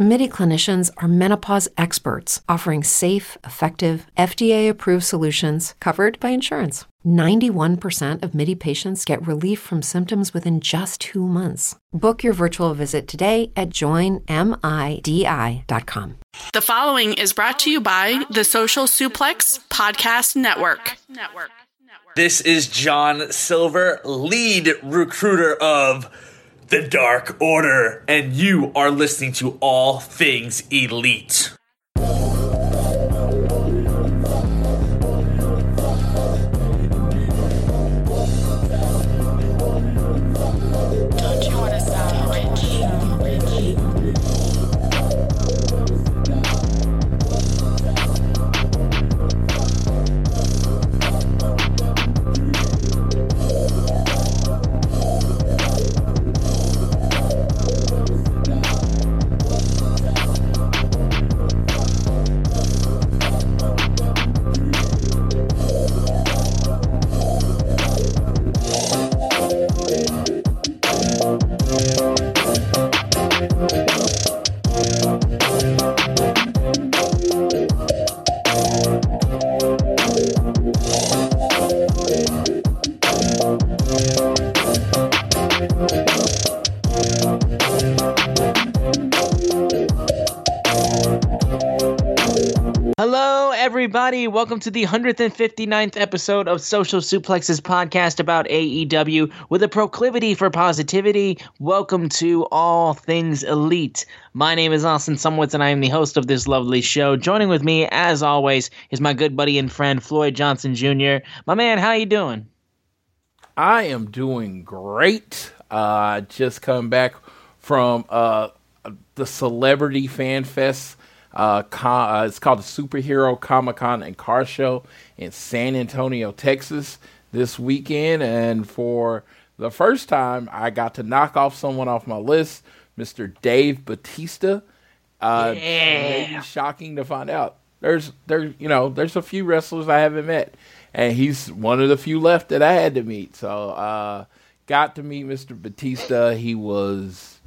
MIDI clinicians are menopause experts offering safe, effective, FDA approved solutions covered by insurance. 91% of MIDI patients get relief from symptoms within just two months. Book your virtual visit today at joinmidi.com. The following is brought to you by the Social Suplex Podcast Network. This is John Silver, lead recruiter of the Dark Order, and you are listening to All Things Elite. Welcome to the 159th episode of Social Suplexes podcast about AEW with a proclivity for positivity. Welcome to All Things Elite. My name is Austin Szumowicz, and I am the host of this lovely show. Joining with me, as always, is my good buddy and friend Floyd Johnson Jr. My man, how are you doing? I am doing great. Uh, just come back from uh, the Celebrity Fan Fest. Uh, con- uh, it's called the Superhero Comic Con and Car Show in San Antonio, Texas, this weekend. And for the first time, I got to knock off someone off my list, Mr. Dave Batista. Uh, maybe shocking to find out. There's, there's, you know, there's a few wrestlers I haven't met, and he's one of the few left that I had to meet. So, uh, got to meet Mr. Batista. He was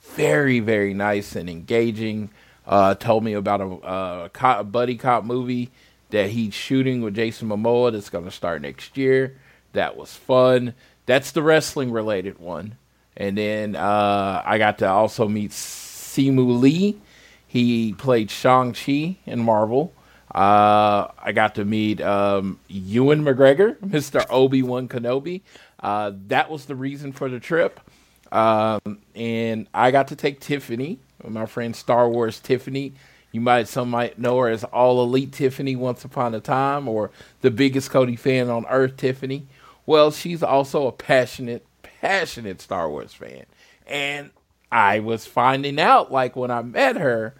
very, very nice and engaging. Uh, told me about a, uh, co- buddy cop movie that he's shooting with Jason Momoa that's going to start next year. That was fun. That's the wrestling related one. And then uh, I got to also meet Simu Liu. He played Shang-Chi in Marvel. Uh, I got to meet um, Ewan McGregor, Mr. Obi-Wan Kenobi. Uh, that was the reason for the trip. Um, and I got to take Tiffany, my friend Star Wars Tiffany. You might some might know her as All Elite Tiffany once upon a time, or the biggest Cody fan on earth, Tiffany. Well, she's also a passionate, passionate Star Wars fan, and I was finding out like when I met her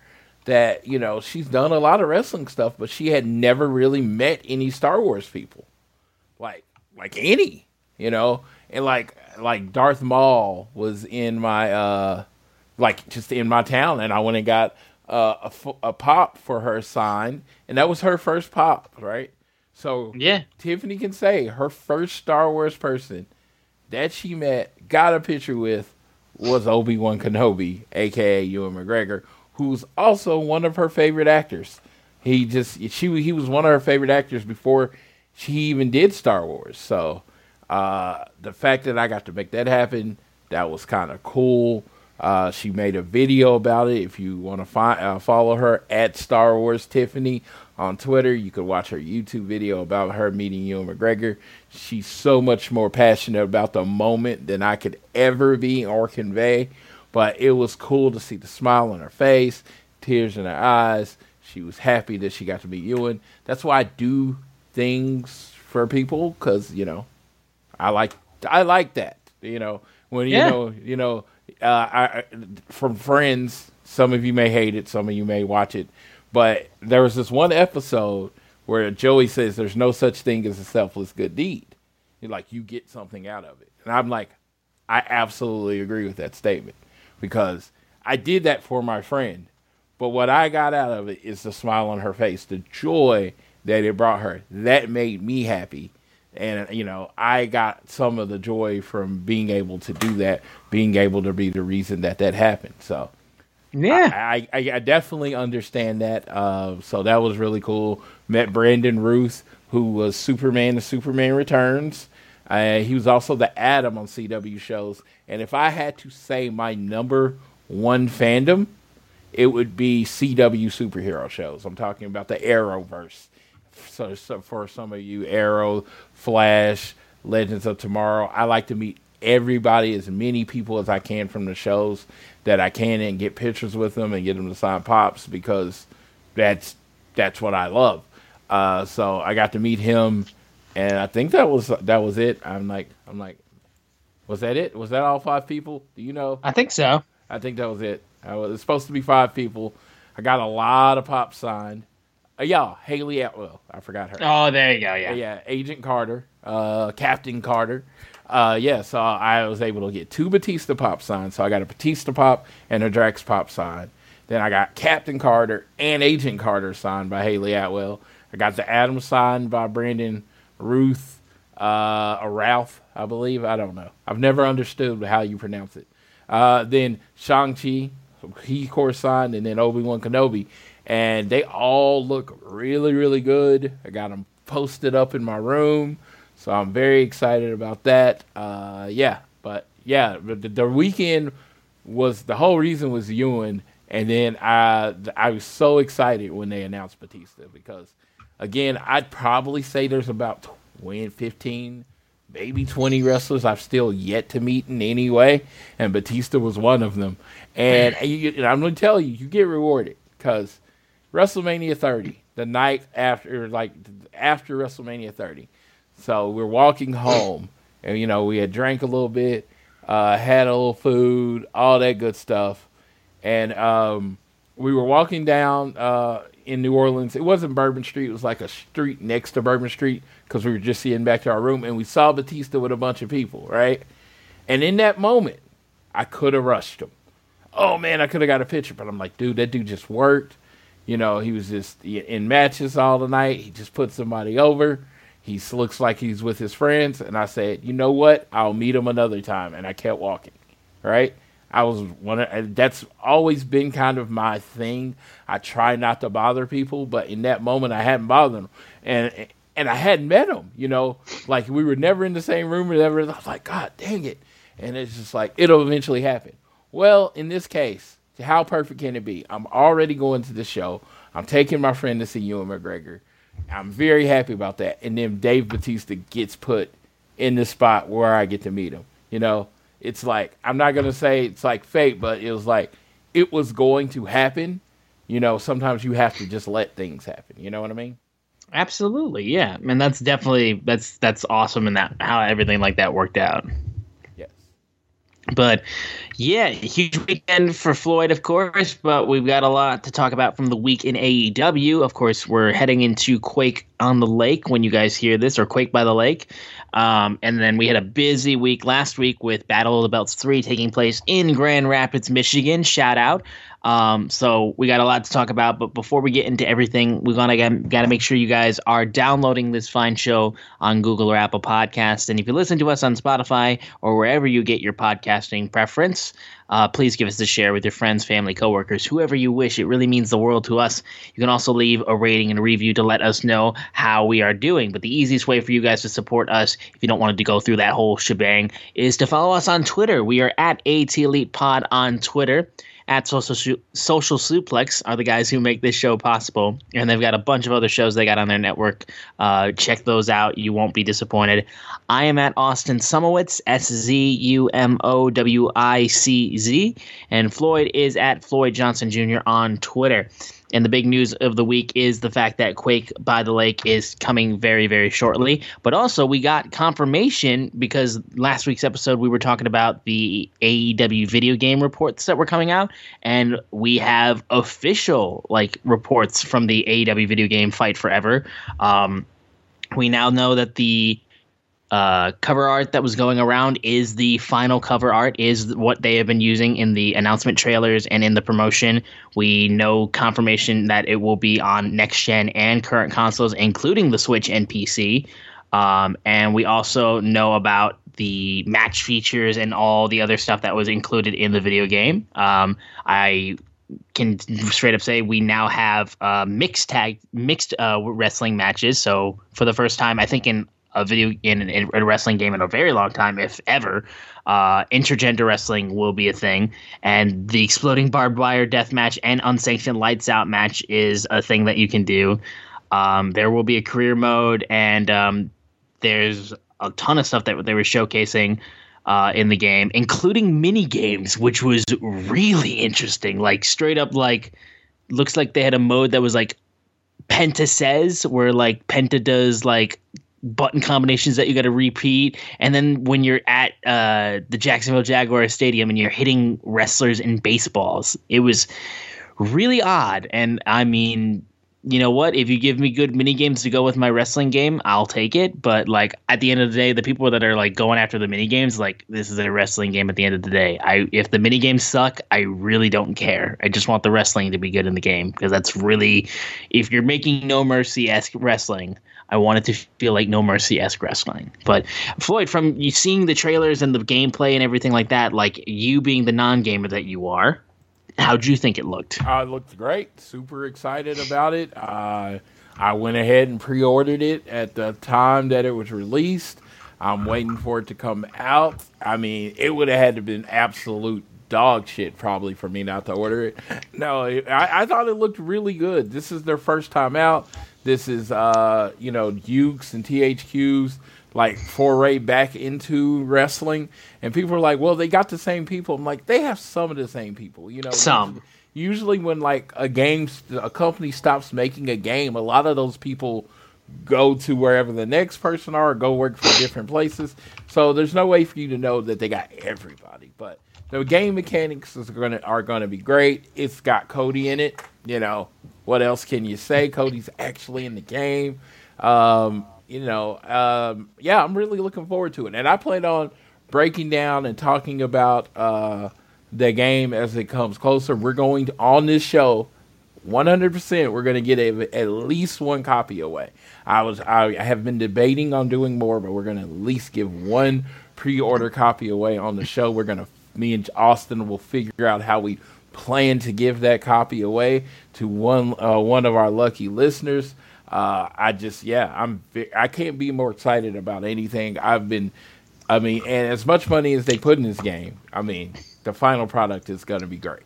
that you know she's done a lot of wrestling stuff, but she had never really met any Star Wars people, like like any, you know, and like like Darth Maul was in my uh like just in my town, and I went and got uh, a f- a pop for her signed, and that was her first pop, right? So Yeah. Tiffany can say her first Star Wars person that she met, got a picture with, was Obi Wan Kenobi, aka Ewan McGregor, who's also one of her favorite actors. He just she he was one of her favorite actors before she even did Star Wars. So uh, the fact that I got to make that happen, that was kind of cool. Uh, she made a video about it. If you want to find uh, follow her at Star Wars Tiffany on Twitter, you could watch her YouTube video about her meeting Ewan McGregor. She's so much more passionate about the moment than I could ever be or convey. But it was cool to see the smile on her face, tears in her eyes. She was happy that she got to meet Ewan. That's why I do things for people because you know I like I like that. You know when Yeah. you know you know uh, I, from friends. Some of you may hate it. Some of you may watch it. But there was this one episode where Joey says there's no such thing as a selfless good deed. You're like you get something out of it, and I'm like, I absolutely agree with that statement because I did that for my friend, But what I got out of it is the smile on her face, the joy that it brought her. That made me happy. And, you know, I got some of the joy from being able to do that, being able to be the reason that that happened. So, Yeah. I, I, I definitely understand that. Uh, so that was really cool. Met Brandon Ruth, who was Superman and Superman Returns. Uh, he was also the Adam on CW shows. And if I had to say my number one fandom, it would be CW superhero shows. I'm talking about the Arrowverse. So, so for some of you, Arrow, Flash, Legends of Tomorrow, I like to meet everybody, as many people as I can from the shows that I can, and get pictures with them and get them to sign pops because that's that's what I love. Uh, so I got to meet him, and I think that was that was it. I'm like I'm like, was that it? Was that all five people? Do you know? I think so. I think that was it. I was, it's supposed to be five people. I got a lot of pops signed. Uh, yeah, Hayley Atwell. I forgot her. Oh, there you go. Yeah. Yeah, Agent Carter, uh, Captain Carter. Uh, yeah, so I was able to get two Batista pop signs. So I got a Batista pop and a Drax pop sign. Then I got Captain Carter and Agent Carter signed by Hayley Atwell. I got the Adam signed by Brandon Ruth, uh, or Ralph, I believe. I don't know. I've never understood how you pronounce it. Uh, then Shang-Chi, he of course signed, and then Obi-Wan Kenobi. And they all look really, really good. I got them posted up in my room. So I'm very excited about that. Uh, yeah, but yeah, the, the weekend was the whole reason was Ewan, and then I I was so excited when they announced Batista because again I'd probably say there's about 20, 15, maybe 20 wrestlers I've still yet to meet in any way, and Batista was one of them. And, you, and I'm going to tell you, you get rewarded because WrestleMania 30, the night after, like after WrestleMania 30. So we're walking home, and you know we had drank a little bit, uh, had a little food, all that good stuff, and um, we were walking down uh, in New Orleans. It wasn't Bourbon Street; it was like a street next to Bourbon Street because we were just getting back to our room, and we saw Batista with a bunch of people, right? And in that moment, I could have rushed him. Oh man, I could have got a picture, but I'm like, dude, that dude just worked. You know, he was just in matches all the night. He just put somebody over. He looks like he's with his friends. And I said, you know what? I'll meet him another time. And I kept walking. Right? I was one of, that's always been kind of my thing. I try not to bother people, but in that moment I hadn't bothered them. And and I hadn't met him, you know, like we were never in the same room or never. I was like, God dang it. And it's just like, it'll eventually happen. Well, in this case, how perfect can it be? I'm already going to the show. I'm taking my friend to see Ewan McGregor. I'm very happy about that. And then Dave Batista gets put in the spot where I get to meet him. You know, it's like, I'm not going to say it's like fate, but it was like, it was going to happen. You know, sometimes you have to just let things happen. You know what I mean? Absolutely, yeah, I and that's definitely that's that's awesome, and that how everything like that worked out. But yeah, huge weekend for Floyd, of course. But we've got a lot to talk about from the week in AEW. Of course, we're heading into Quake on the Lake when you guys hear this, or Quake by the Lake. Um, and then we had a busy week last week with Battle of the Belts 3 taking place in Grand Rapids, Michigan. Shout out. Um, so we got a lot to talk about, but before we get into everything, we're gonna got to make sure you guys are downloading this fine show on Google or Apple Podcast. And if you listen to us on Spotify or wherever you get your podcasting preference, uh, please give us a share with your friends, family, coworkers, whoever you wish. It really means the world to us. You can also leave a rating and a review to let us know how we are doing. But the easiest way for you guys to support us, if you don't want to go through that whole shebang, is to follow us on Twitter. We are at AT Elite Pod on Twitter at Social Social Suplex are the guys who make this show possible, and they've got a bunch of other shows they got on their network. Uh, check those out; you won't be disappointed. I am at Austin Szumowicz, S Z U M O W I C Z, and Floyd is at Floyd Johnson Jr. on Twitter. And the big news of the week is the fact that Quake by the Lake is coming very, very shortly. But also, we got confirmation because last week's episode we were talking about the AEW video game reports that were coming out, and we have official like reports from the AEW video game Fight Forever. Um, we now know that the uh, cover art that was going around is the final cover art is what they have been using in the announcement trailers and in the promotion. We know confirmation that it will be on next gen and current consoles including the switch and pc um, and we also know about the match features and all the other stuff that was included in the video game. Um, i can straight up say we now have uh, mixed tag mixed uh, wrestling matches. So for the first time i think in a video in, in a wrestling game in a very long time, if ever. Uh, intergender wrestling will be a thing, and the exploding barbed wire death match and unsanctioned lights out match is a thing that you can do. Um, there will be a career mode, and um, there's a ton of stuff that they were showcasing uh, in the game, including mini games, which was really interesting. Like straight up, like looks like they had a mode that was like Penta says, where like Penta does like button combinations that you got to repeat. And then when you're at uh, the Jacksonville Jaguars Stadium and you're hitting wrestlers in baseballs, it was really odd. And I mean, you know what? If you give me good mini games to go with my wrestling game, I'll take it. But like at the end of the day, the people that are like going after the mini games, like this is a wrestling game. At the end of the day, I if the mini games suck, I really don't care. I just want the wrestling to be good in the game because that's really if you're making No Mercy esque wrestling, I wanted to feel like No Mercy esque wrestling. But Floyd, from you seeing the trailers and the gameplay and everything like that, like you being the non gamer that you are, how'd you think it looked? Uh, it looked great. Super excited about it. Uh, I went ahead and pre ordered it at the time that it was released. I'm waiting for it to come out. I mean, it would have had to been absolute dog shit probably for me not to order it. No, I, I, thought it looked really good. This is their first time out. This is, uh, you know, Yuke's and THQ's like foray back into wrestling, and people are like, "Well, they got the same people." I'm like, they have some of the same people, you know. Some. Usually, when like a game, a company stops making a game, a lot of those people go to wherever the next person are, or go work for different places. So there's no way for you to know that they got everybody. But the game mechanics is gonna are gonna be great. It's got Cody in it, you know. What else can you say? Cody's actually in the game. Um, you know, um, yeah, I'm really looking forward to it. And I plan on breaking down and talking about uh, the game as it comes closer. We're going to, on this show, 100%, we're going to get a, at least one copy away. I was I have been debating on doing more, but we're going to at least give one pre-order copy away on the show. We're going to me and Austin will figure out how we plan to give that copy away to one uh, one of our lucky listeners. Uh, I just yeah, I'm I can't be more excited about anything. I've been, I mean, and as much money as they put in this game, I mean, the final product is going to be great,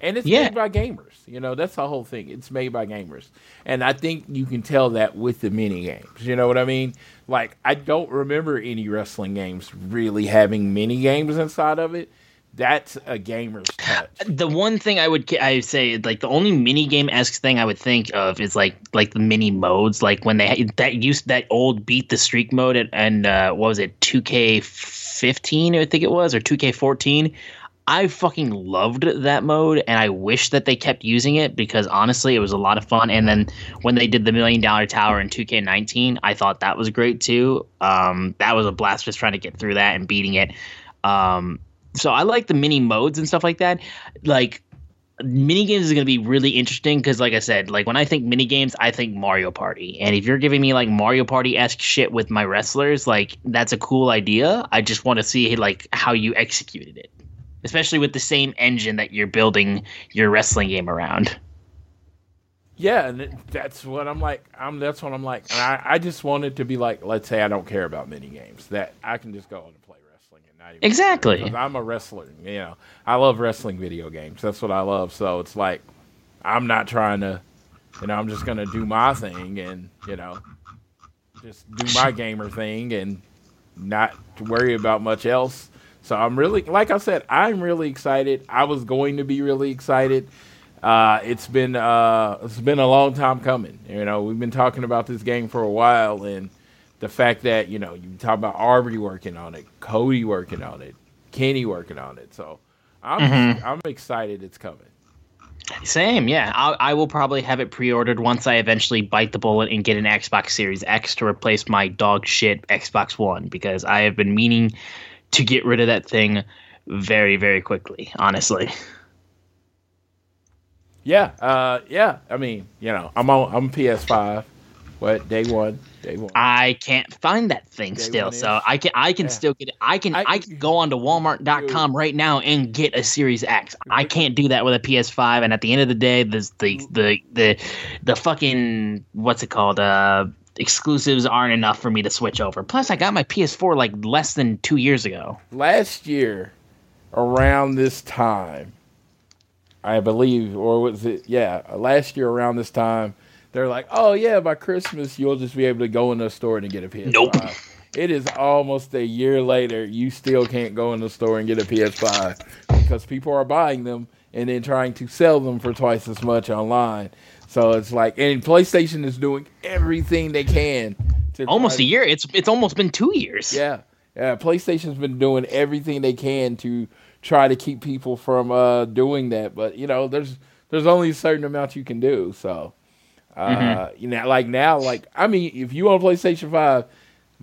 and it's yeah. made by gamers. You know, that's the whole thing. It's made by gamers, and I think you can tell that with the mini games. You know what I mean? Like I don't remember any wrestling games really having mini games inside of it that's a gamer's touch. The one thing I would I say like the only mini game esque thing I would think of is like like the mini modes like when they that used that old beat the streak mode and, and uh, what was it 2K15 I think it was or 2K14. I fucking loved that mode and I wish that they kept using it because honestly it was a lot of fun. And then when they did the million dollar tower in 2K19, I thought that was great too. Um, that was a blast just trying to get through that and beating it. Um, so I like the mini modes and stuff like that. Like mini games is going to be really interesting because like i said like when i think mini games i think mario party. And if you're giving me like mario party-esque shit with my wrestlers like that's a cool idea. I just want to see like how you executed it. Especially with the same engine that you're building your wrestling game around. Yeah and that's what i'm like i'm that's what i'm like. And I, I just wanted to be like let's say i don't care about mini games that i can just go and play Exactly. I'm a wrestler. You know, I love wrestling video games. That's what I love. So it's like, I'm not trying to, you know, I'm just gonna do my thing and you know, just do my gamer thing and not worry about much else. So I'm really, like I said, I'm really excited. I was going to be really excited. Uh, it's been uh, it's been a long time coming. You know, we've been talking about this game for a while, and the fact that you know you talk about Aubrey working on it, Cody working on it, Kenny working on it. So I'm mm-hmm. I'm excited it's coming. Same, yeah. I'll, I will probably have it pre-ordered once I eventually bite the bullet and get an Xbox Series X to replace my dog shit Xbox One because I have been meaning to get rid of that thing very, very quickly. Honestly. Yeah, uh, yeah. I mean, you know, I'm on I'm PS5. What day one? Day one. I can't find that thing Day still, so is- I can I can Yeah. still get it. I can I- I, can go onto Walmart.com right now and get a Series X. I can't do that with a PS5. And at the end of the day, the the the the, the fucking what's it called? Uh, exclusives aren't enough for me to switch over. Plus, I got my PS4 like less than two years ago. Last year, around this time, I believe, or was it? Yeah, last year around this time, they're like, "Oh yeah, by Christmas you'll just be able to go in the store and get a PS5." Nope. It is almost a year later. You still can't go in the store and get a PS5 because people are buying them and then trying to sell them for twice as much online. So it's like, and PlayStation is doing everything they can to Almost to- a year. It's it's almost been two years. yeah, yeah. PlayStation's been doing everything they can to try to keep people from uh, doing that, but you know, there's there's only a certain amount you can do. So, uh, Mm-hmm. you know, like now, like I mean, if you own PlayStation Five,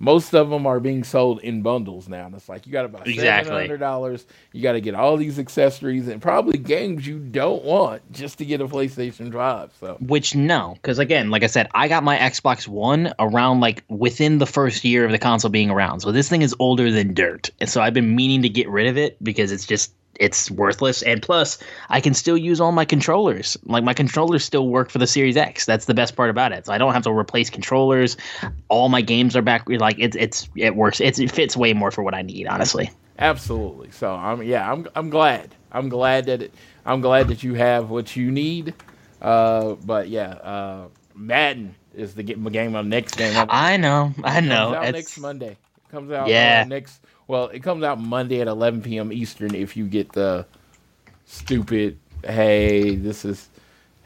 most of them are being sold in bundles now. And it's like you got to buy seven Exactly. hundred dollars. You got to get all these accessories and probably games you don't want just to get a PlayStation Five. So. Which no, because again, like I said, I got my Xbox One around like within the first year of the console being around. So this thing is older than dirt, and so I've been meaning to get rid of it because it's just it's worthless. And plus, I can still use all my controllers. Like my controllers still work for the Series X. That's the best part about it. So I don't have to replace controllers. All my games are back. Like it's it's it works. It's, it fits way more for what I need, honestly. Absolutely. So I'm yeah, I'm I'm glad. I'm glad that it, I'm glad that you have what you need. Uh, but yeah, uh, Madden is the game, on next game. It I know, I know. comes out It's- next Monday. It comes out Yeah. uh, next. Well, it comes out Monday at 11 p.m. Eastern. If you get the stupid, hey, this is,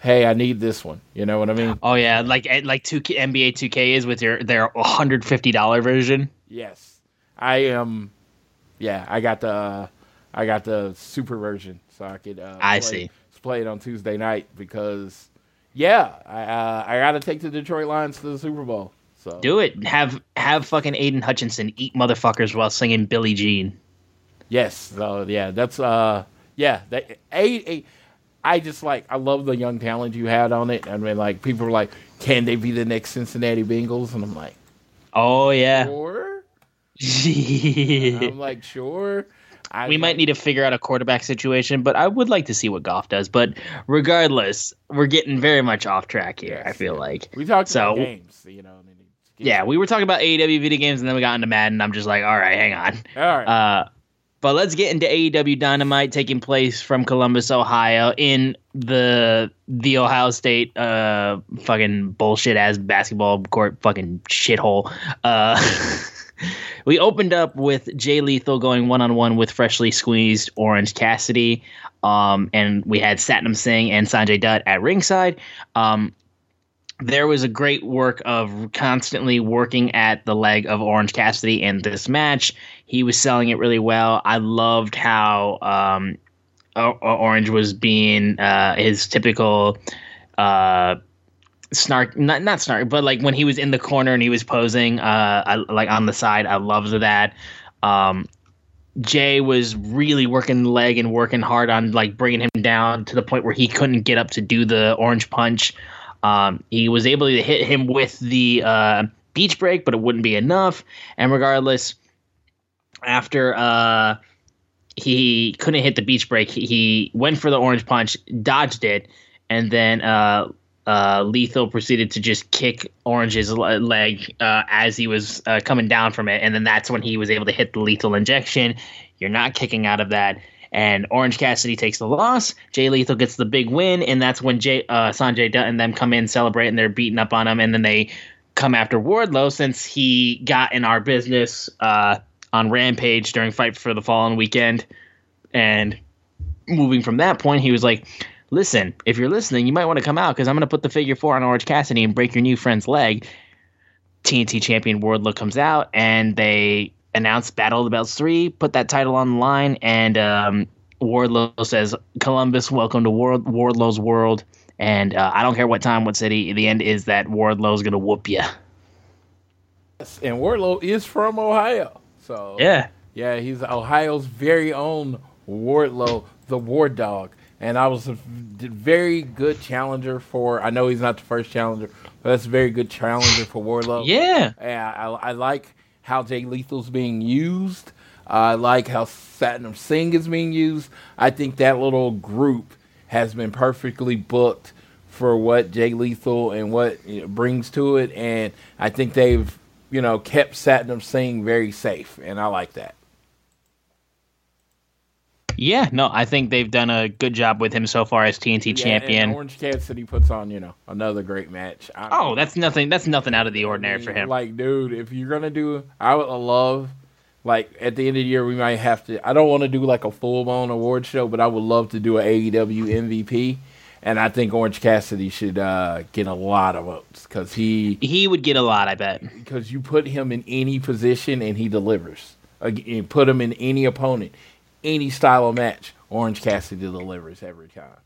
hey, I need this one. You know what I mean? Oh yeah, like like two NBA 2K is with your their $150 version. Yes, I am. yeah, I got the uh, I got the super version, so I could. Uh, I play, see. Play it on Tuesday night because, yeah, I uh, I got to take the Detroit Lions to the Super Bowl. So Do it. Have have fucking Aidan Hutchinson eat motherfuckers while singing Billie Jean. Yes. So yeah, that's uh yeah, that a, a I just like I love the young talent you had on it. I mean like people were like, Can they be the next Cincinnati Bengals? And I'm like, Oh yeah. Sure. we I'm like, sure. I might need to figure out a quarterback situation, but I would like to see what Goff does. But regardless, we're getting very much off track here. I feel like. we talked So- about games, you know. And then it gets- Yeah, we were talking about AEW video games, and then we got into Madden. I'm just like, all right, hang on. All right. Uh, but let's get into AEW Dynamite taking place from Columbus, Ohio, in the the Ohio State uh fucking bullshit ass basketball court fucking shithole. Uh, we opened up with Jay Lethal going one on one with freshly squeezed Orange Cassidy, um, and we had Satnam Singh and Sanjay Dutt at ringside. Um, there was a great work of constantly working at the leg of Orange Cassidy in this match. He was selling it really well. I loved how um, Orange was being uh, his typical uh, snark, not not snark, but like when he was in the corner and he was posing, uh, I, like on the side. I loved that. Um, Jay was really working the leg and working hard on like bringing him down to the point where he couldn't get up to do the orange punch. Um, he was able to hit him with the uh, beach break, but it wouldn't be enough. And regardless, after uh, he couldn't hit the beach break, he, went for the orange punch, dodged it, and then uh, uh, Lethal proceeded to just kick Orange's leg uh, as he was uh, coming down from it, and then that's when he was able to hit the lethal injection. You're not kicking out of that. And Orange Cassidy takes the loss. Jay Lethal gets the big win, and that's when Jay, uh, Sanjay Dutt and them come in, celebrate, and they're beating up on him. And then they come after Wardlow since he got in our business uh, on Rampage during Fight for the Fallen weekend. And moving from that point, he was like, listen, if you're listening, you might want to come out because I'm going to put the figure four on Orange Cassidy and break your new friend's leg. TNT champion Wardlow comes out and they announce Battle of the Belts 3, put that title on the line, and um, Wardlow says, "Columbus, welcome to Ward- Wardlow's world." And uh, I don't care what time, what city. The end is that Wardlow's gonna whoop you. And Wardlow is from Ohio, so Yeah. yeah, he's Ohio's very own Wardlow, the War Dog. And I was a very good challenger for. I know he's not the first challenger, but that's a very good challenger for Wardlow. Yeah. Yeah, I, I like how Jay Lethal's being used. I like how Satnam Singh is being used. I think that little group has been perfectly booked for what Jay Lethal and what it brings to it, and I think they've you know kept Satnam Singh very safe, and I like that. Yeah, no, I think they've done a good job with him so far as TNT Yeah, champion. Orange Cassidy puts on you know another great match. I oh, that's nothing. That's nothing out of the ordinary for him. Like, dude, if you're gonna do, I would love, like, at the end of the year, we might have to. I don't want to do like a full blown award show, but I would love to do a AEW MVP, and I think Orange Cassidy should uh, get a lot of votes because he he would get a lot, I bet. because you put him in any position and he delivers. Ag- You put him in any opponent, any style of match, Orange Cassidy delivers every time.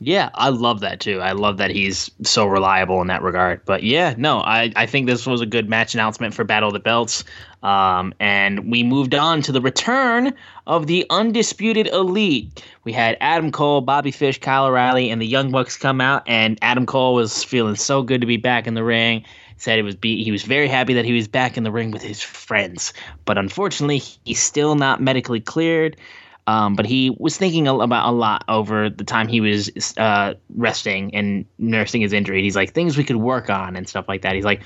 Yeah, I love that too. I love that he's so reliable in that regard. But yeah, no, I, I think this was a good match announcement for Battle of the Belts. Um, and we moved on to the return of the Undisputed Elite. We had Adam Cole, Bobby Fish, Kyle O'Reilly, and the Young Bucks come out. And Adam Cole was feeling so good to be back in the ring. Said it was be, he was very happy that he was back in the ring with his friends. But unfortunately, he's still not medically cleared. Um, but he was thinking about a lot over the time he was uh, resting and nursing his injury. He's like things we could work on and stuff like that. He's like,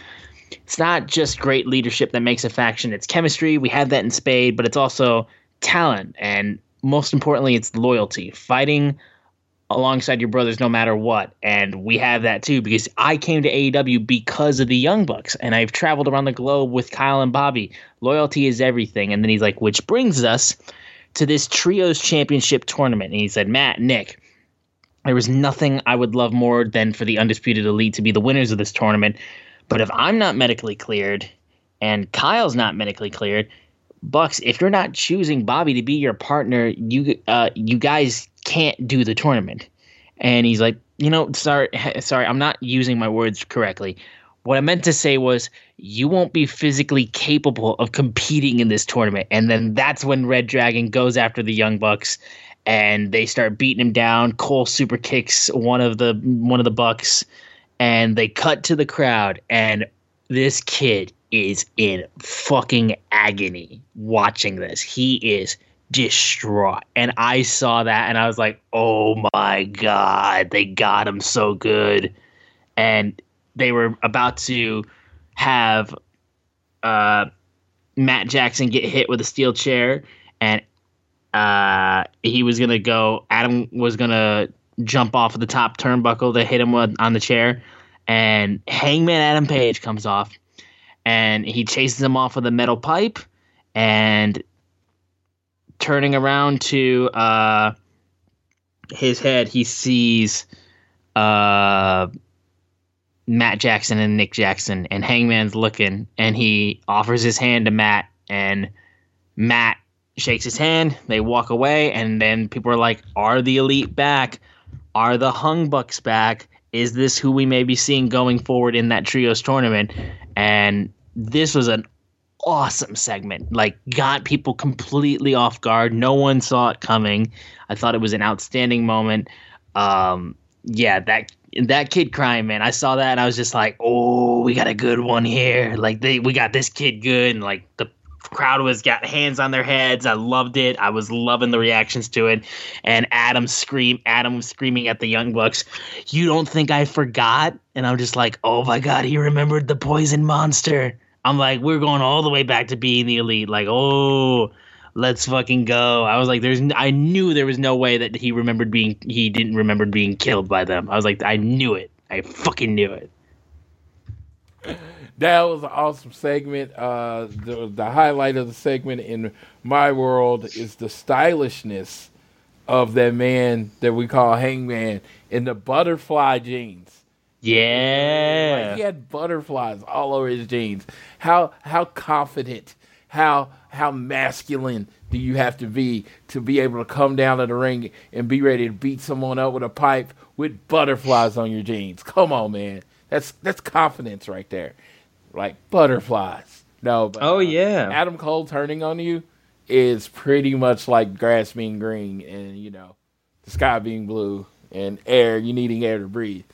it's not just great leadership that makes a faction; it's chemistry. We have that in Spade, but it's also talent, and most importantly, it's loyalty. Fighting alongside your brothers no matter what. And we have that too because I came to AEW because of the Young Bucks and I've traveled around the globe with Kyle and Bobby. Loyalty is everything. And then he's like, which brings us to this Trios Championship tournament. And he said, Matt, Nick, there was nothing I would love more than for the Undisputed Elite to be the winners of this tournament. But if I'm not medically cleared and Kyle's not medically cleared, Bucks, if you're not choosing Bobby to be your partner, you uh, you guys can't do the tournament. And he's like, you know, sorry, sorry, I'm not using my words correctly. What I meant to say was, you won't be physically capable of competing in this tournament. And then that's when Red Dragon goes after the Young Bucks, and they start beating him down. Cole super kicks one of the one of the Bucks, and they cut to the crowd, and this kid is in fucking agony watching this. He is distraught. And I saw that and I was like, oh my God, they got him so good. And they were about to have uh, Matt Jackson get hit with a steel chair and uh, he was going to go, Adam was going to jump off of the top turnbuckle to hit him on the chair. And Hangman Adam Page comes off and he chases him off with a metal pipe and turning around to uh, his head he sees uh, matt jackson and nick jackson and hangman's looking and he offers his hand to matt and matt shakes his hand they walk away and then people are like are the elite back? Are the hung bucks back? Is this who we may be seeing going forward in that trios tournament? And this was an awesome segment like got people completely off guard. No one saw it coming. I thought it was an outstanding moment. Um yeah that that kid crying man i saw that and i was just like oh we got a good one here. Like they we got this kid good and like the crowd was got hands on their heads. I loved it. I was loving the reactions to it. And adam scream adam was screaming at the young bucks you don't think i forgot? And i'm just like oh my god he remembered the poison monster I'm like, we're going all the way back to being the elite. Like, oh, let's fucking go. I was like, there's, I knew there was no way that he remembered being, he didn't remember being killed by them. I was like, I knew it. I fucking knew it. That was an awesome segment. Uh, the the highlight of the segment in my world is the stylishness of that man that we call Hangman in the butterfly jeans. Yeah. Like he had butterflies all over his jeans. How how confident, how how masculine do you have to be to be able to come down to the ring and be ready to beat someone up with a pipe with butterflies on your jeans? Come on, man. That's that's confidence right there. Like butterflies. No, but, oh yeah. Uh, Adam Cole turning on you is pretty much like grass being green and you know the sky being blue and air you needing air to breathe.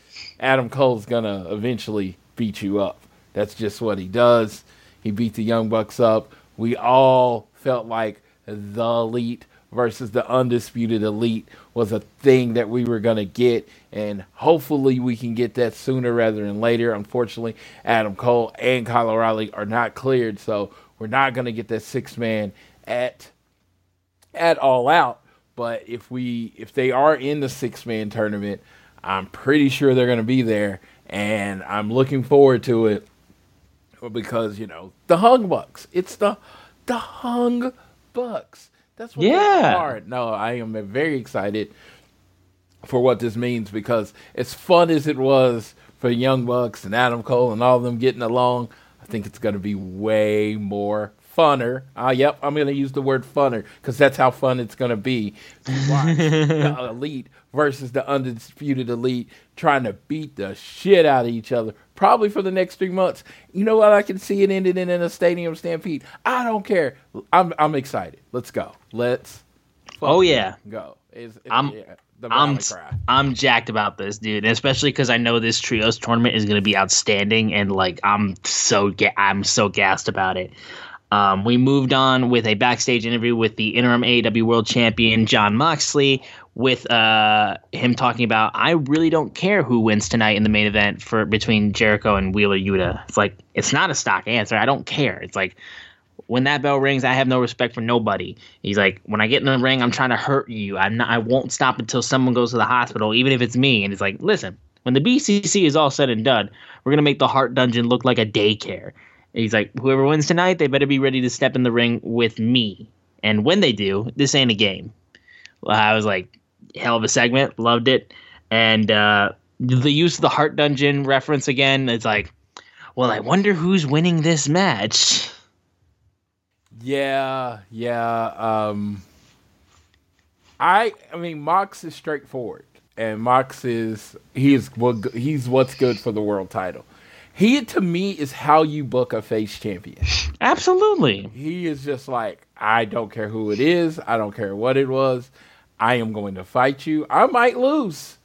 Adam Cole's gonna eventually beat you up. That's just what he does. He beat the Young Bucks up. We all felt like the elite versus the undisputed elite was a thing that we were going to get and hopefully we can get that sooner rather than later unfortunately adam cole and kyle o'reilly are not cleared so we're not going to get that six man at at all out but if we if they are in the six man tournament i'm pretty sure they're going to be there and i'm looking forward to it because you know the hung bucks it's the the hung bucks that's what yeah. are. No, I am very excited for what this means because as fun as it was for Young Bucks and Adam Cole and all of them getting along, I think it's going to be way more funner. Uh, yep, I'm going to use the word funner because that's how fun it's going to be watch the elite versus the undisputed elite trying to beat the shit out of each other, probably for the next three months. You know what? I can see it ending in a stadium stampede. I don't care. I'm I'm excited. Let's go. Let's. Oh yeah, go. It's, it's, I'm. Yeah, I'm I'm jacked about this, dude, especially because I know this trios tournament is going to be outstanding, and like I'm so ga- I'm so gassed about it. Um, we moved on with a backstage interview with the interim AEW World Champion Jon Moxley, with uh, him talking about I really don't care who wins tonight in the main event for between Jericho and Wheeler Yuta. It's like it's not a stock answer. I don't care. It's like when that bell rings, I have no respect for nobody. He's like, when I get in the ring, I'm trying to hurt you. I'm not. I won't stop until someone goes to the hospital, even if it's me. And it's like, listen, when the BCC is all said and done, we're gonna make the Hart Dungeon look like a daycare. He's like, whoever wins tonight, they better be ready to step in the ring with me. And when they do, this ain't a game. I was like, hell of a segment. Loved it. And uh, the use of the Hart Dungeon reference again. It's like, well, I wonder who's winning this match. Yeah, yeah. Um, I, I mean, Mox is straightforward, and Mox is he is what he's what's good for the world title. He to me is how you book a face champion. Absolutely. He is just like I don't care who it is. I don't care what it was. I am going to fight you. I might lose.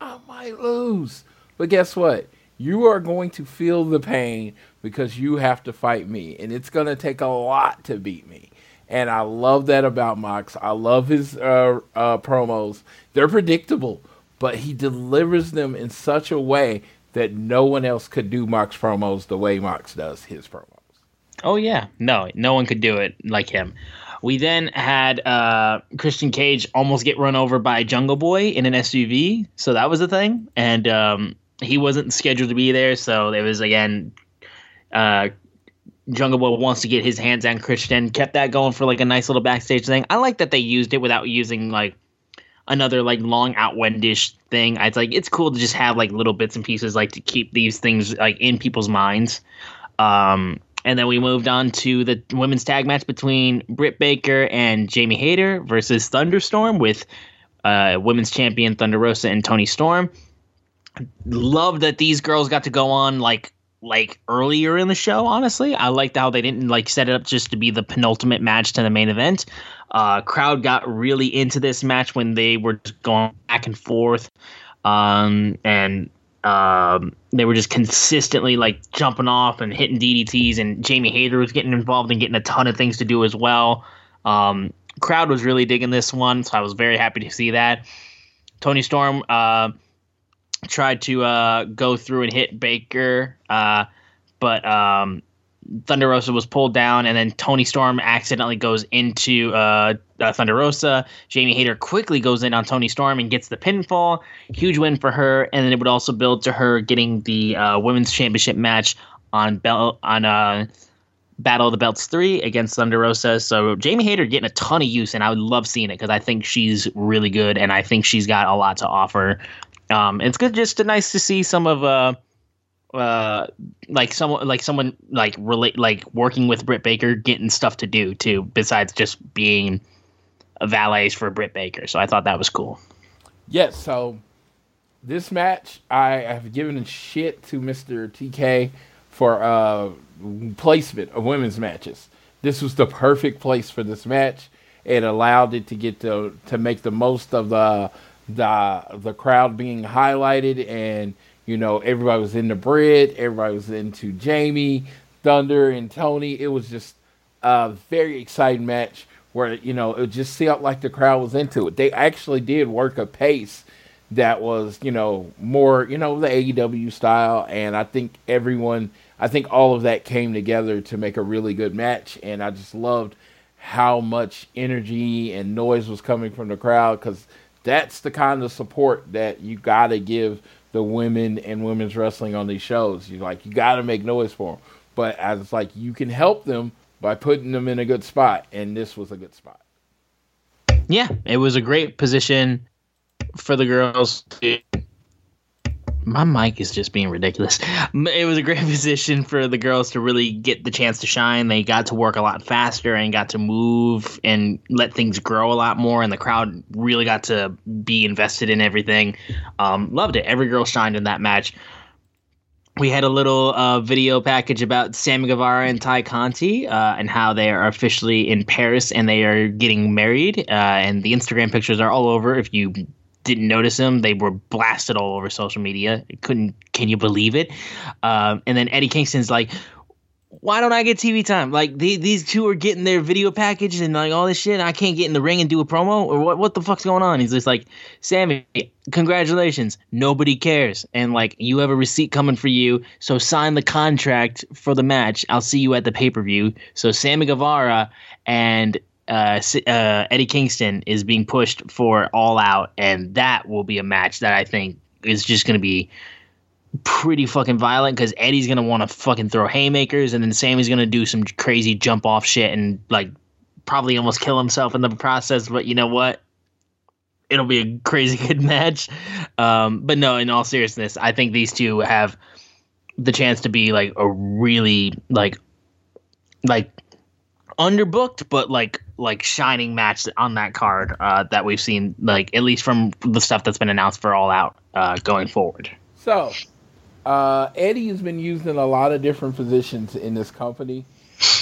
I might lose. But guess what? You are going to feel the pain because you have to fight me. And it's going to take a lot to beat me. And I love that about Mox. I love his uh, uh, promos. They're predictable, but he delivers them in such a way that no one else could do Mox promos the way Mox does his promos. Oh, yeah. No, no one could do it like him. We then had uh, Christian Cage almost get run over by Jungle Boy in an SUV, so that was a thing, and um, he wasn't scheduled to be there. So there was again, uh, Jungle Boy wants to get his hands on Christian, kept that going for like a nice little backstage thing. I like that they used it without using like another like long outwendish thing. It's like it's cool to just have like little bits and pieces like to keep these things like in people's minds. Um, and then we moved on to the women's tag match between Britt Baker and Jamie Hayter versus Thunderstorm with uh, women's champion Thunder Rosa and Toni Storm. Love that these girls got to go on like like earlier in the show. Honestly, I liked how they didn't like set it up just to be the penultimate match to the main event. Uh, crowd got really into this match when they were just going back and forth, um, and um, they were just consistently like jumping off and hitting DDTs, and Jamie Hayter was getting involved and getting a ton of things to do as well. Um, crowd was really digging this one, so I was very happy to see that. Toni Storm uh, tried to uh, go through and hit Baker, uh, but um, Thunder Rosa was pulled down, and then Toni Storm accidentally goes into uh, uh, Thunder Rosa. Jamie Hayter quickly goes in on Toni Storm and gets the pinfall. Huge win for her, and then it would also build to her getting the uh, women's championship match on belt on uh, Battle of the Belts three against Thunder Rosa. So Jamie Hayter getting a ton of use, and I would love seeing it because I think she's really good, and I think she's got a lot to offer. Um, it's good, just nice to see some of uh uh like someone like someone like relate like working with Britt Baker getting stuff to do too besides just being valets for Britt Baker. So I thought that was cool. Yes, so this match I have given shit to Mr. TK for uh placement of women's matches. This was the perfect place for this match. It allowed it to get to to make the most of the the the crowd being highlighted and you know everybody was into Britt, everybody was into Jamie, Thunder and Toni. It was just a very exciting match where you know it just felt like the crowd was into it. They actually did work a pace that was you know more you know the AEW style, and I think everyone, I think all of that came together to make a really good match, and I just loved how much energy and noise was coming from the crowd because that's the kind of support that you got to give the women and women's wrestling on these shows. You like you got to make noise for them, but as it's like you can help them by putting them in a good spot, and this was a good spot. Yeah, it was a great position for the girls to my mic is just being ridiculous. It was a great position for the girls to really get the chance to shine. They got to work a lot faster and got to move and let things grow a lot more. And the crowd really got to be invested in everything. Um, loved it. Every girl shined in that match. We had a little uh, video package about Sammy Guevara and Tay Conti uh, and how they are officially in Paris and they are getting married. Uh, and the Instagram pictures are all over. If you didn't notice them. They were blasted all over social media. Couldn't can you believe it? Um, and then Eddie Kingston's like, why don't I get TV time? Like the, these two are getting their video package and like all this shit. I can't get in the ring and do a promo or what? What the fuck's going on? He's just like, Sammy, congratulations. Nobody cares, and like you have a receipt coming for you. So sign the contract for the match. I'll see you at the pay per view. So Sammy Guevara and uh, uh, Eddie Kingston is being pushed for All Out, and that will be a match that I think is just going to be pretty fucking violent because Eddie's going to want to fucking throw haymakers, and then Sammy's going to do some crazy jump off shit and like probably almost kill himself in the process. But you know what? It'll be a crazy good match. Um, but no, in all seriousness, I think these two have the chance to be like a really like like underbooked, but like like shining match on that card uh, that we've seen, like at least from the stuff that's been announced for All Out uh, going forward. So, uh, Eddie has been used in a lot of different positions in this company.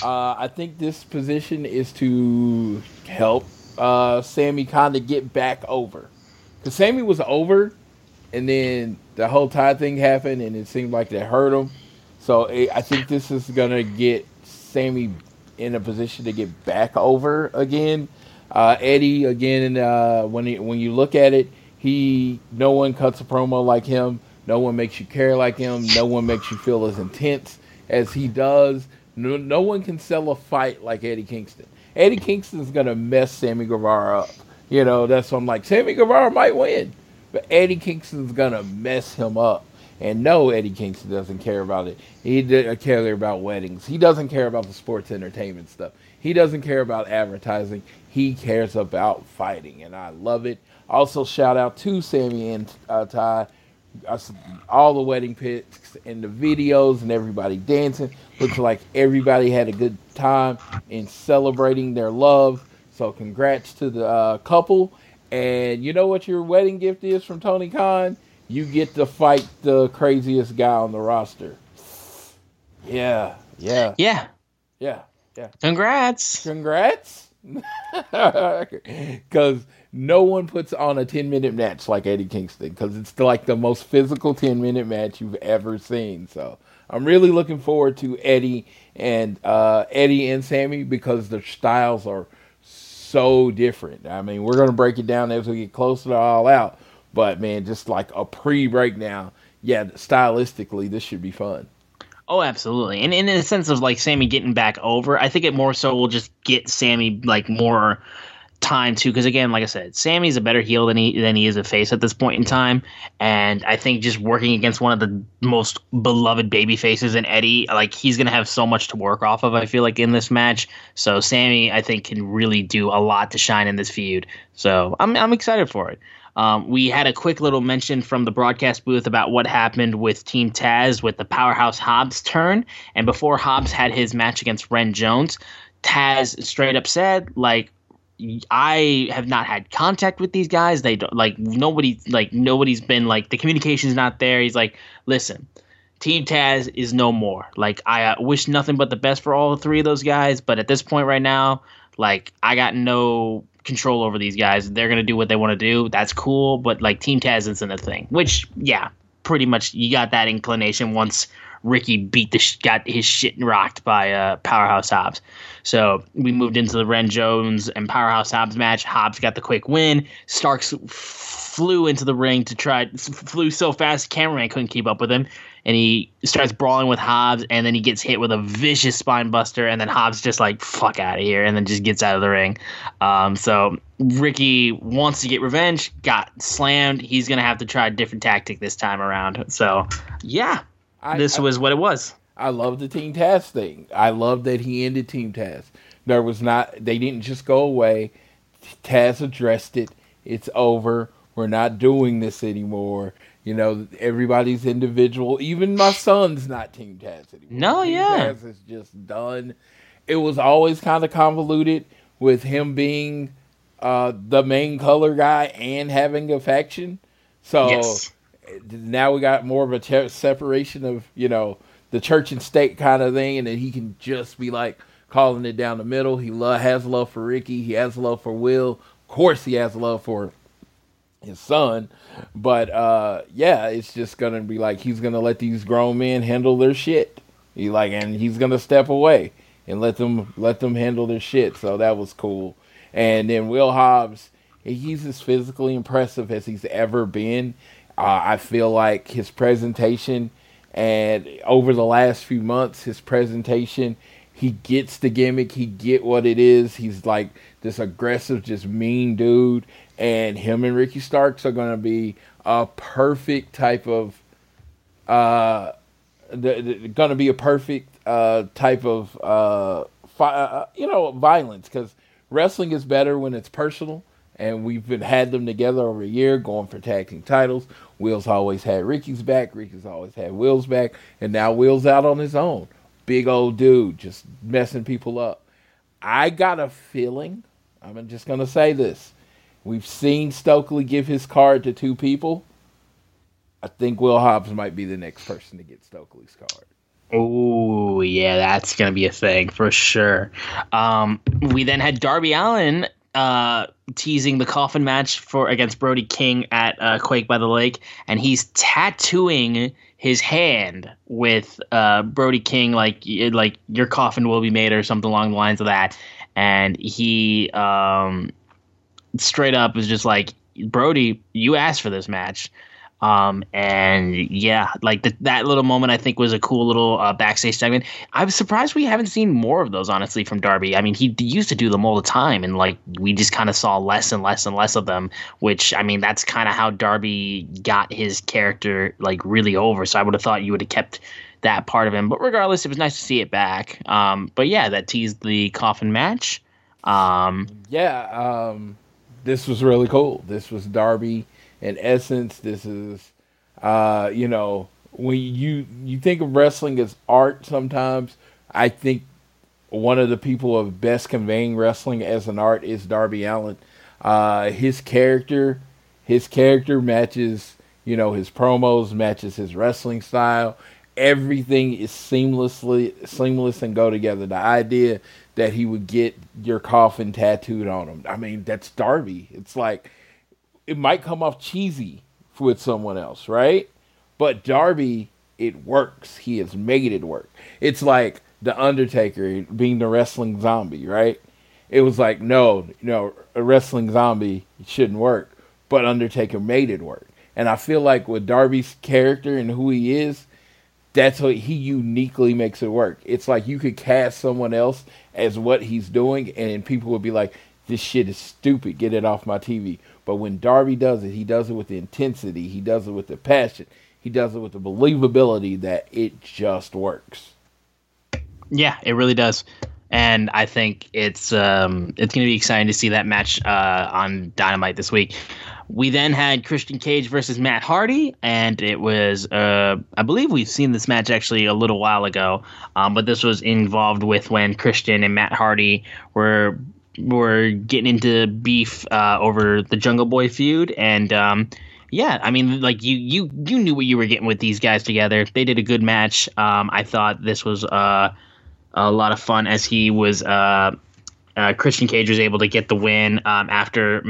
Uh, I think this position is to help uh, Sammy kind of get back over, because Sammy was over, and then the whole tie thing happened, and it seemed like that hurt him. So it, I think this is gonna get Sammy in a position to get back over again. Uh, Eddie again, uh, when he, when you look at it, he no one cuts a promo like him. No one makes you care like him. No one makes you feel as intense as he does. No, no one can sell a fight like Eddie Kingston. Eddie Kingston's gonna mess Sammy Guevara up. You know, that's what I'm like. Sammy Guevara might win, but Eddie Kingston's gonna mess him up. And no, Eddie Kingston doesn't care about it. He doesn't care about weddings. He doesn't care about the sports entertainment stuff. He doesn't care about advertising. He cares about fighting, and I love it. Also, shout out to Sammy and uh, Tay. All the wedding pics and the videos and everybody dancing. Looks like everybody had a good time in celebrating their love. So, congrats to the uh, couple. And you know what your wedding gift is from Tony Khan? You get to fight the craziest guy on the roster. Yeah, yeah, yeah, yeah, yeah. Congrats, congrats. Because no one puts on a ten minute match like Eddie Kingston. Because it's like the most physical ten minute match you've ever seen. So I'm really looking forward to Eddie and uh, Eddie and Sammy because their styles are so different. I mean, we're gonna break it down as we get closer to all out. But man, just like a pre breakdown, yeah, stylistically, this should be fun. Oh, absolutely. And, in the sense of like Sammy getting back over, I think it more so will just get Sammy like more time too. Because again, like I said, Sammy's a better heel than he than he is a face at this point in time. And I think just working against one of the most beloved baby faces in Eddie, like he's gonna have so much to work off of. I feel like in this match. So Sammy, I think, can really do a lot to shine in this feud. So I'm I'm excited for it. Um, we had a quick little mention from the broadcast booth about what happened with Team Taz with the Powerhouse Hobbs turn. And before Hobbs had his match against Ren Jones, Taz straight up said, like, I have not had contact with these guys. They don't like nobody like nobody's been like the communication's not there. He's like, listen, Team Taz is no more. Like I uh, wish nothing but the best for all three of those guys, but at this point right now, like I got no control over these guys. They're gonna do what they want to do. That's cool, but like Team Taz isn't a thing. Which yeah, pretty much you got that inclination once Ricky beat the sh- got his shit rocked by uh, Powerhouse Hobbs. So we moved into the Ren Jones and Powerhouse Hobbs match. Hobbs got the quick win. Starks flew into the ring to try flew so fast cameraman couldn't keep up with him and he starts brawling with Hobbs, and then he gets hit with a vicious spine buster, and then Hobbs just like fuck out of here, and then just gets out of the ring. Um, so Ricky wants to get revenge, got slammed. He's gonna have to try a different tactic this time around. So yeah, I, this I, was what it was. I love the Team Taz thing. I love that he ended Team Taz. There was not they didn't just go away. Taz addressed it. It's over. We're not doing this anymore. You know, everybody's individual. Even my son's not Team Taz anymore. No, Team yeah. Taz is just done. It was always kind of convoluted with him being uh, the main color guy and having a faction. So Yes. now we got more of a te- separation of you know the church and state kind of thing, and then he can just be like calling it down the middle. He lo- has love for Ricky. He has love for Will. Of course, he has love for his son. But uh, yeah, it's just gonna be like he's gonna let these grown men handle their shit. He like, and he's gonna step away and let them let them handle their shit. So that was cool. And then Will Hobbs, he's as physically impressive as he's ever been. Uh, I feel like his presentation and over the last few months, his presentation, he gets the gimmick. He get what it is. He's like this aggressive, just mean dude. And him and Ricky Starks are gonna be a perfect type of, uh, the, gonna be a perfect uh type of uh, fi- uh you know violence because wrestling is better when it's personal. And we've been had them together over a year, going for tag team titles. Will's always had Ricky's back. Ricky's always had Will's back, and now Will's out on his own. Big old dude, just messing people up. I got a feeling. I'm just gonna say this. We've seen Stokely give his card to two people. I think Will Hobbs might be the next person to get Stokely's card. Oh yeah, that's gonna be a thing for sure. Um, we then had Darby Allin uh, teasing the coffin match for against Brody King at uh, Quake by the Lake, and he's tattooing his hand with uh, Brody King like like your coffin will be made or something along the lines of that. And he um, straight up is just like Brody, you asked for this match. Um, and yeah, like the, that little moment I think was a cool little uh, backstage segment. I'm surprised we haven't seen more of those, honestly, from Darby. I mean, he used to do them all the time, and like we just kind of saw less and less and less of them. Which I mean, that's kind of how Darby got his character like really over. So I would have thought you would have kept that part of him. But regardless, it was nice to see it back. Um, but yeah, that teased the coffin match. Um, yeah, um, this was really cool. This was Darby in essence. This is, uh, you know, when you you think of wrestling as art, sometimes I think one of the people of best conveying wrestling as an art is Darby Allin. Uh, his character, his character matches, you know, his promos matches his wrestling style. Everything is seamlessly seamless and go together. The idea that he would get your coffin tattooed on him. I mean, that's Darby. It's like it might come off cheesy with someone else, right? But Darby, it works. He has made it work. It's like the Undertaker being the wrestling zombie, right? It was like, no, you know, a wrestling zombie shouldn't work, but Undertaker made it work. And I feel like with Darby's character and who he is, that's what he uniquely makes it work. It's like you could cast someone else as what he's doing, and people would be like, "This shit is stupid. Get it off my TV." But when Darby does it, he does it with the intensity, he does it with the passion, he does it with the believability that it just works. Yeah, it really does. And I think it's um, it's going to be exciting to see that match uh, on Dynamite this week. We then had Christian Cage versus Matt Hardy, and it was, uh, I believe we've seen this match actually a little while ago, um, but this was involved with when Christian and Matt Hardy were were getting into beef uh, over the Jungle Boy feud, and um, yeah, I mean, like you you you knew what you were getting with these guys together. They did a good match. Um, I thought this was uh, a lot of fun as he was. Uh, uh, Christian Cage was able to get the win um, after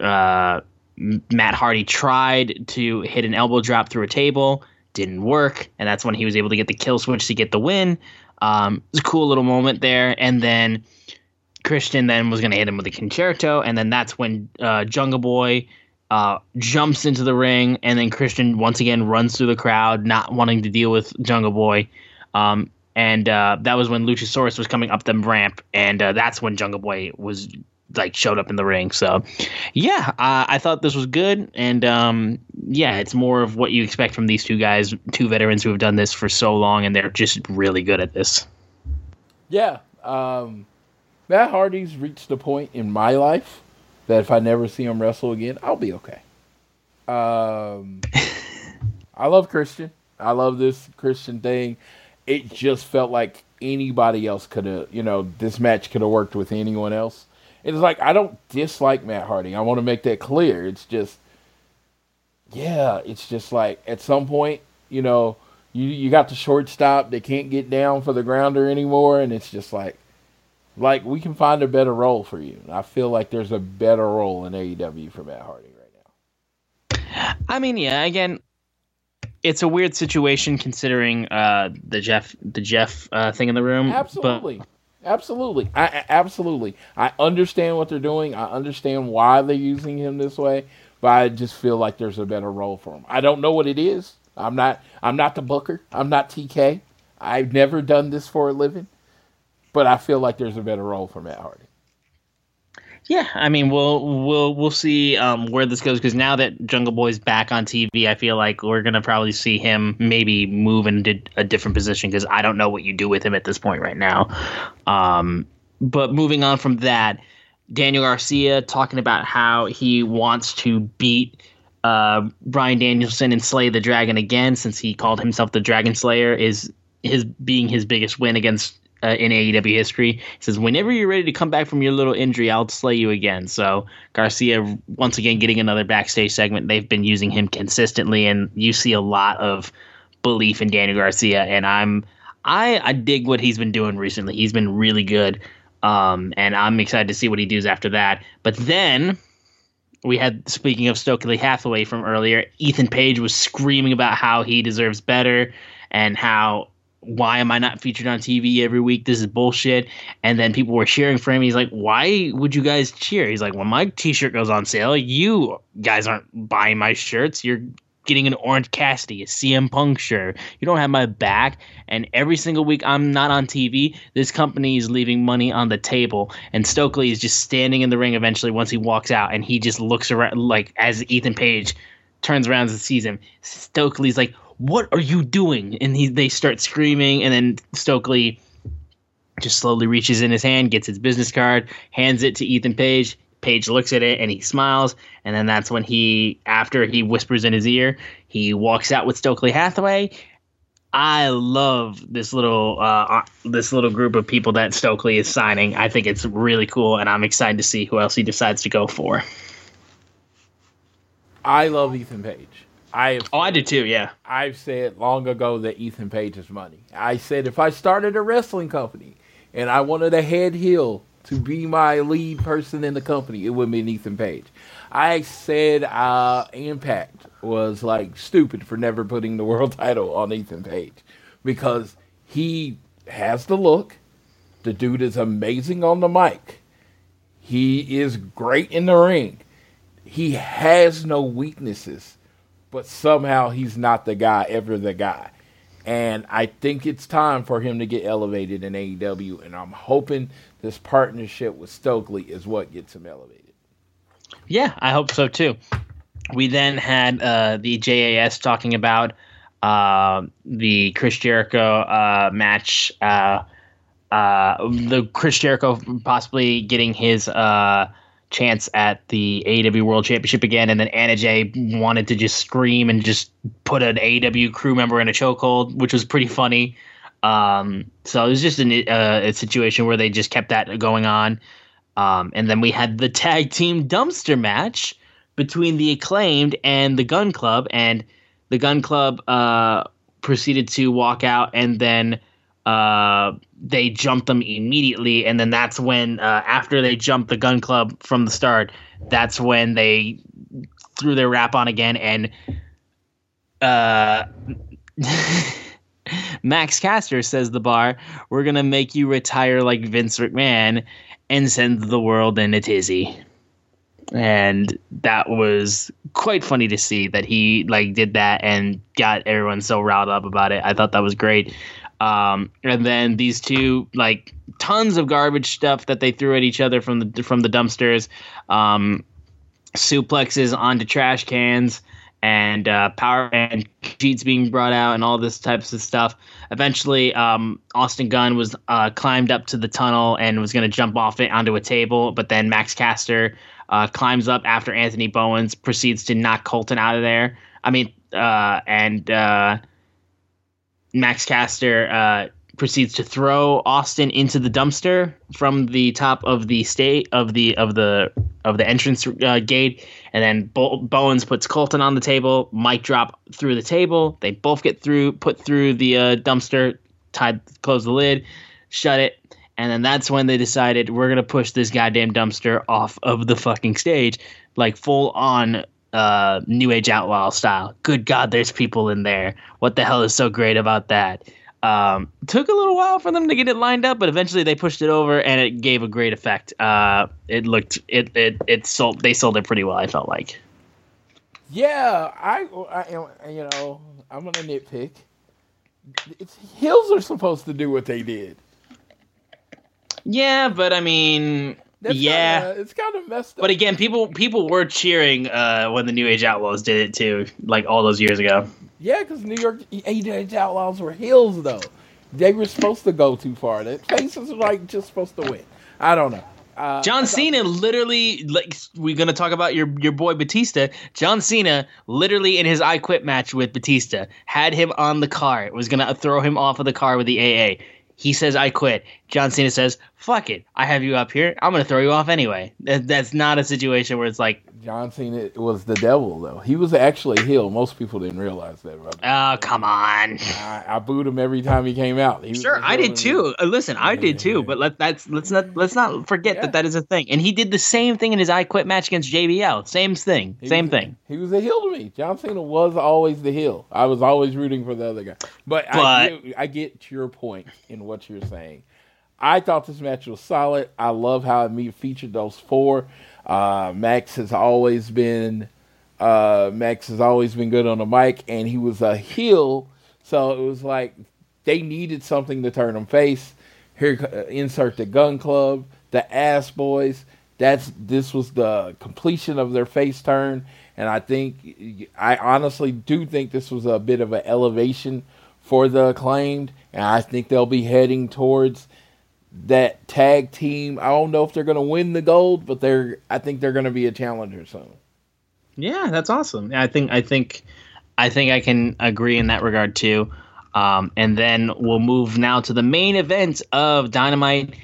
uh, Matt Hardy tried to hit an elbow drop through a table, didn't work, and that's when he was able to get the kill switch to get the win. Um, it was a cool little moment there, and then Christian then was going to hit him with a Con-Chair-To, and then that's when uh, Jungle Boy uh, jumps into the ring, and then Christian once again runs through the crowd, not wanting to deal with Jungle Boy. Um, and uh, that was when Luchasaurus was coming up the ramp, and uh, that's when Jungle Boy was like showed up in the ring. So, yeah, uh, I thought this was good, and um, yeah, it's more of what you expect from these two guys, two veterans who have done this for so long, and they're just really good at this. Yeah, um, Matt Hardy's reached the point in my life that if I never see him wrestle again, I'll be okay. Um, I love Christian. I love this Christian thing it just felt like anybody else could have, you know, this match could have worked with anyone else. It's like I don't dislike Matt Hardy. I want to make that clear. It's just, yeah, it's just like at some point, you know, you you got the shortstop. They can't get down for the grounder anymore, and it's just like, like we can find a better role for you. I feel like there's a better role in AEW for Matt Hardy right now. I mean, yeah. Again, it's a weird situation considering uh, the Jeff the Jeff uh, thing in the room. Absolutely. But... Absolutely. I, absolutely. I understand what they're doing. I understand why they're using him this way, but I just feel like there's a better role for him. I don't know what it is. I'm not I'm not the booker. I'm not TK. I've never done this for a living, but I feel like there's a better role for Matt Hardy. Yeah, I mean, we'll we'll we'll see um, where this goes because now that Jungle Boy's back on TV, I feel like we're gonna probably see him maybe move into a different position because I don't know what you do with him at this point right now. Um, but moving on from that, Daniel Garcia talking about how he wants to beat uh, Bryan Danielson and slay the dragon again since he called himself the Dragon Slayer is his being his biggest win against uh, in AEW history. He says, "Whenever you're ready to come back from your little injury, I'll slay you again." So Garcia once again getting another backstage segment. They've been using him consistently, and you see a lot of belief in Daniel Garcia. And I'm I I dig what he's been doing recently. He's been really good, um, and I'm excited to see what he does after that. But then. We had speaking of Stokely Hathaway from earlier. Ethan Page was screaming about how he deserves better and how why am I not featured on TV every week? This is bullshit. And then people were cheering for him. He's like, why would you guys cheer? He's like, when my t-shirt goes on sale, you guys aren't buying my shirts. You're getting an Orange Cassidy, a CM Punk shirt. You don't have my back. And every single week I'm not on TV, this company is leaving money on the table. And Stokely is just standing in the ring eventually once he walks out and he just looks around like as Ethan Page turns around and sees him. Stokely's like, what are you doing? And he, they start screaming, and then Stokely just slowly reaches in his hand, gets his business card, hands it to Ethan Page. Page looks at it and he smiles, and then that's when he, after he whispers in his ear, he walks out with Stokely Hathaway. I love this little uh, uh this little group of people that Stokely is signing. I think it's really cool, and I'm excited to see who else he decides to go for. I love Ethan Page. I oh, I did too. Yeah, I've said long ago that Ethan Page is money. I said if I started a wrestling company and I wanted a head heel to be my lead person in the company, it would be Ethan Page. I said uh, Impact was like stupid for never putting the world title on Ethan Page because he has the look. The dude is amazing on the mic. He is great in the ring. He has no weaknesses but somehow he's not the guy, ever the guy. And I think it's time for him to get elevated in AEW. And I'm hoping this partnership with Stokely is what gets him elevated. Yeah, I hope so too. We then had uh, the JAS talking about uh, the Chris Jericho uh, match, uh, uh, the Chris Jericho possibly getting his uh, chance at the AEW World Championship again, and then Anna Jay wanted to just scream and just put an AEW crew member in a chokehold, which was pretty funny. Um, so it was just uh, a situation where they just kept that going on. Um, and then we had the tag team dumpster match between the acclaimed and the Gun Club, and the Gun Club uh, proceeded to walk out, and then uh, they jumped them immediately, and then that's when uh, after they jumped the Gun Club from the start, that's when they threw their rap on again, and uh, Max Caster says the bar, "We're gonna make you retire like Vince McMahon and send the world in a tizzy." and that was quite funny to see that he like did that and got everyone so riled up about it. I thought that was great. Um, and then these two like tons of garbage stuff that they threw at each other from the from the dumpsters, um, suplexes onto trash cans and uh, power and sheets being brought out and all this types of stuff. Eventually, um, Austin Gunn was uh, climbed up to the tunnel and was going to jump off it onto a table, but then Max Caster uh, climbs up after Anthony Bowens proceeds to knock Colton out of there. I mean, uh, and uh, Max Caster uh, proceeds to throw Austin into the dumpster from the top of the state of the of the of the entrance uh, gate, and then Bo- Bowens puts Colton on the table. Mike drop through the table. They both get through, put through the uh, dumpster, tied, close the lid, shut it, and then that's when they decided we're gonna push this goddamn dumpster off of the fucking stage, like full on uh, New Age Outlaw style. Good God, there's people in there. What the hell is so great about that? Um, took a little while for them to get it lined up, but eventually they pushed it over, and it gave a great effect. Uh, it looked it it it sold they sold it pretty well. I felt like. Yeah, I, I you know I'm gonna nitpick. It's, heels are supposed to do what they did. Yeah, but I mean, That's yeah, kinda, it's kind of messed up. but again, people people were cheering uh, when the New Age Outlaws did it too, like all those years ago. Yeah, because New York New Age Outlaws were heels though. They were supposed to go too far. The faces were like just supposed to win. I don't know. Uh, John Cena literally, like, we're gonna talk about your your boy Batista. John Cena literally in his I Quit match with Batista had him on the car. It Was gonna throw him off of the car with the AA. He says I quit. John Cena says, "Fuck it, I have you up here. I'm gonna throw you off anyway." That's not a situation where it's like, John Cena was the devil though. He was actually a heel. Most people didn't realize that. About "Oh, come on." I, I booed him every time he came out. He Sure, I did too. Uh, listen, I did too. But let that's let's not let's not forget Yeah. that that is a thing. And he did the same thing in his I Quit match against JBL. Same thing. He Same was- thing. He was a heel to me. John Cena was always the heel. I was always rooting for the other guy. But, I, get, I get your point in what you're saying. I thought this match was solid. I love how it me- featured those four. Uh, Max has always been uh, Max has always been good on the mic, and he was a heel. So it was like they needed something to turn him face. Here, uh, insert the Gun Club, the Ass Boys. That's this was the completion of their face turn, and I think I honestly do think this was a bit of an elevation for the acclaimed, and I think they'll be heading towards that tag team. I don't know if they're going to win the gold, but they're I think they're going to be a challenger soon. Yeah, that's awesome. I think I think I think I can agree in that regard too. Um, and then we'll move now to the main event of Dynamite.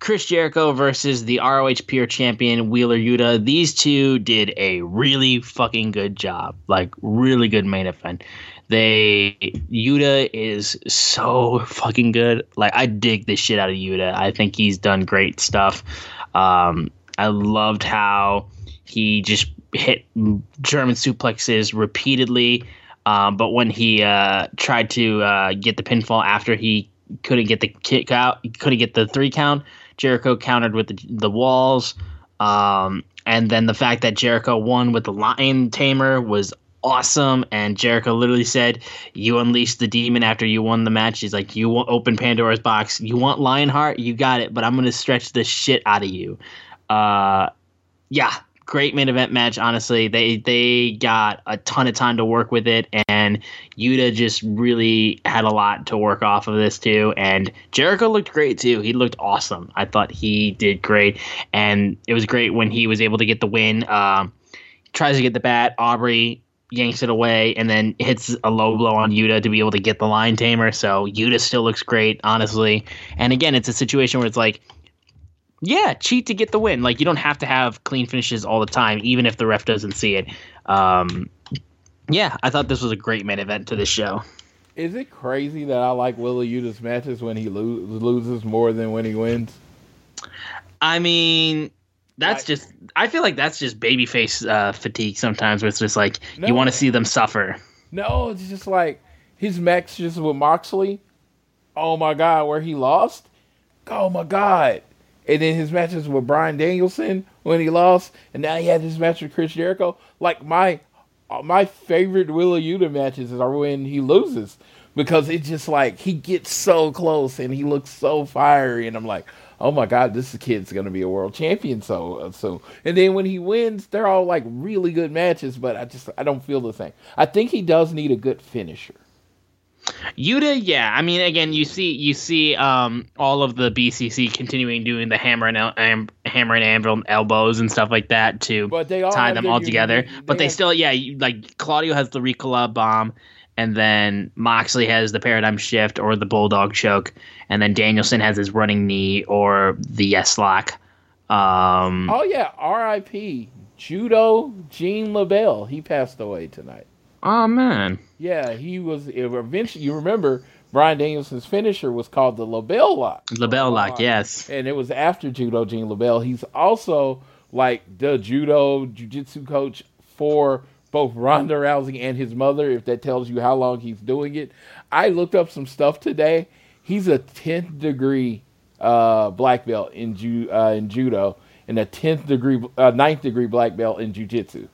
Chris Jericho versus the ROH Pure Champion Wheeler Yuta. These two did a really fucking good job. Like really good main event. They Yuta is so fucking good. Like I dig the shit out of Yuta. I think he's done great stuff. Um, I loved how he just hit German suplexes repeatedly. Um, but when he uh, tried to uh, get the pinfall after he couldn't get the kick out, couldn't get the three count, Jericho countered with the, the walls. Um, and then the fact that Jericho won with the lion tamer was awesome. And Jericho literally said, "You unleashed the demon after you won the match." He's like, "You want open Pandora's box. You want Lionheart, you got it. But I'm gonna stretch the shit out of you." Uh, yeah, great main event match. Honestly, they they got a ton of time to work with it, and Yuta just really had a lot to work off of this too. And Jericho looked great too. He looked awesome. I thought he did great, and it was great when he was able to get the win. Um, tries to get the bat. Aubrey yanks it away and then hits a low blow on Yuta to be able to get the lion tamer. So Yuta still looks great, honestly. And again, it's a situation where it's like yeah, cheat to get the win. Like you don't have to have clean finishes all the time, even if the ref doesn't see it. Um, yeah, I thought this was a great main event to this show. Is it crazy that I like Wheeler Yuta's matches when he lo- loses more than when he wins? I mean, that's I- just. I feel like that's just babyface uh, fatigue sometimes, where it's just like No. you want to see them suffer. No, it's just like his match just with Moxley. Oh my god, where he lost. Oh my god. And then his matches with Bryan Danielson when he lost, and now he had his match with Chris Jericho. Like my uh, my favorite Wheeler Yuta matches are when he loses because it's just like he gets so close and he looks so fiery, and I'm like, oh my god, this kid's gonna be a world champion so uh, soon. And then when he wins, they're all like really good matches, but I just I don't feel the same. I think he does need a good finisher. Yuta, yeah. I mean, again, you see, you see, um, all of the BCC continuing doing the hammer and el- am- hammer and anvil elbows and stuff like that to But they tie them all together. unique- But they they have- still, yeah, you, like Claudio has the Ricola bomb, and then Moxley has the paradigm shift or the bulldog choke, and then Danielson has his running knee or the yes lock. Um, Oh yeah, R.I.P. Judo Gene LeBell. He passed away tonight. oh man, Yeah, he was eventually. You remember Bryan Danielson's finisher was called the LeBell Lock. LeBell lock, yes. and it was after Judo Gene LeBell. He's also like the judo jiu-jitsu coach for both Ronda Rousey and his mother. If that tells you how long he's doing it, I looked up some stuff today. He's a tenth degree uh, black belt in ju- uh, in judo and a tenth degree, uh, ninth degree black belt in jujitsu.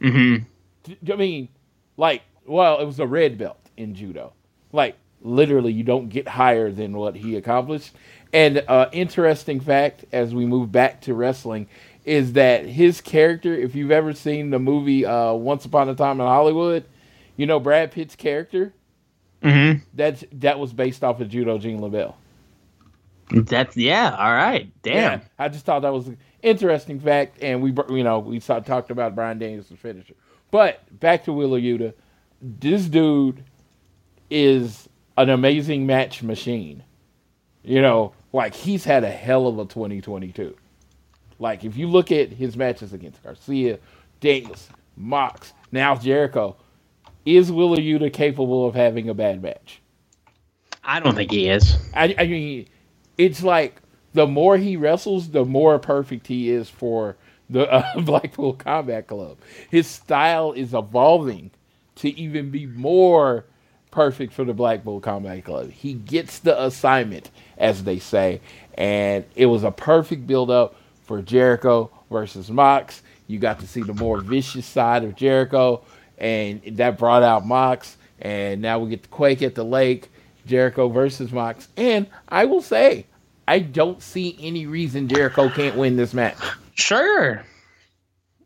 Mm-hmm. I mean, like, well, it was a red belt in judo. Like, literally, you don't get higher than what he accomplished. And uh, interesting fact, as we move back to wrestling, is that his character. If you've ever seen the movie uh, Once Upon a Time in Hollywood, you know Brad Pitt's character. Mm-hmm. That's that was based off of Judo Gene LeBell. That's yeah. All right. Damn. Yeah, I just thought that was an interesting fact, and we, you know, we saw, talked about Bryan Danielson's finisher. But back to Wheeler Yuta, this dude is an amazing match machine. You know, like he's had a hell of a 2022. Like if you look at his matches against Garcia, Danielson, Mox, now Jericho, is Wheeler Yuta capable of having a bad match? I don't think he is. I, I mean, it's like the more he wrestles, the more perfect he is for the uh, Blackpool Combat Club. His style is evolving to even be more perfect for the Blackpool Combat Club. He gets the assignment, as they say, and it was a perfect build up for Jericho versus Mox. You got to see the more vicious side of Jericho, and that brought out Mox. And now we get the Quake at the Lake, Jericho versus Mox. And I will say, I don't see any reason Jericho can't win this match. Sure.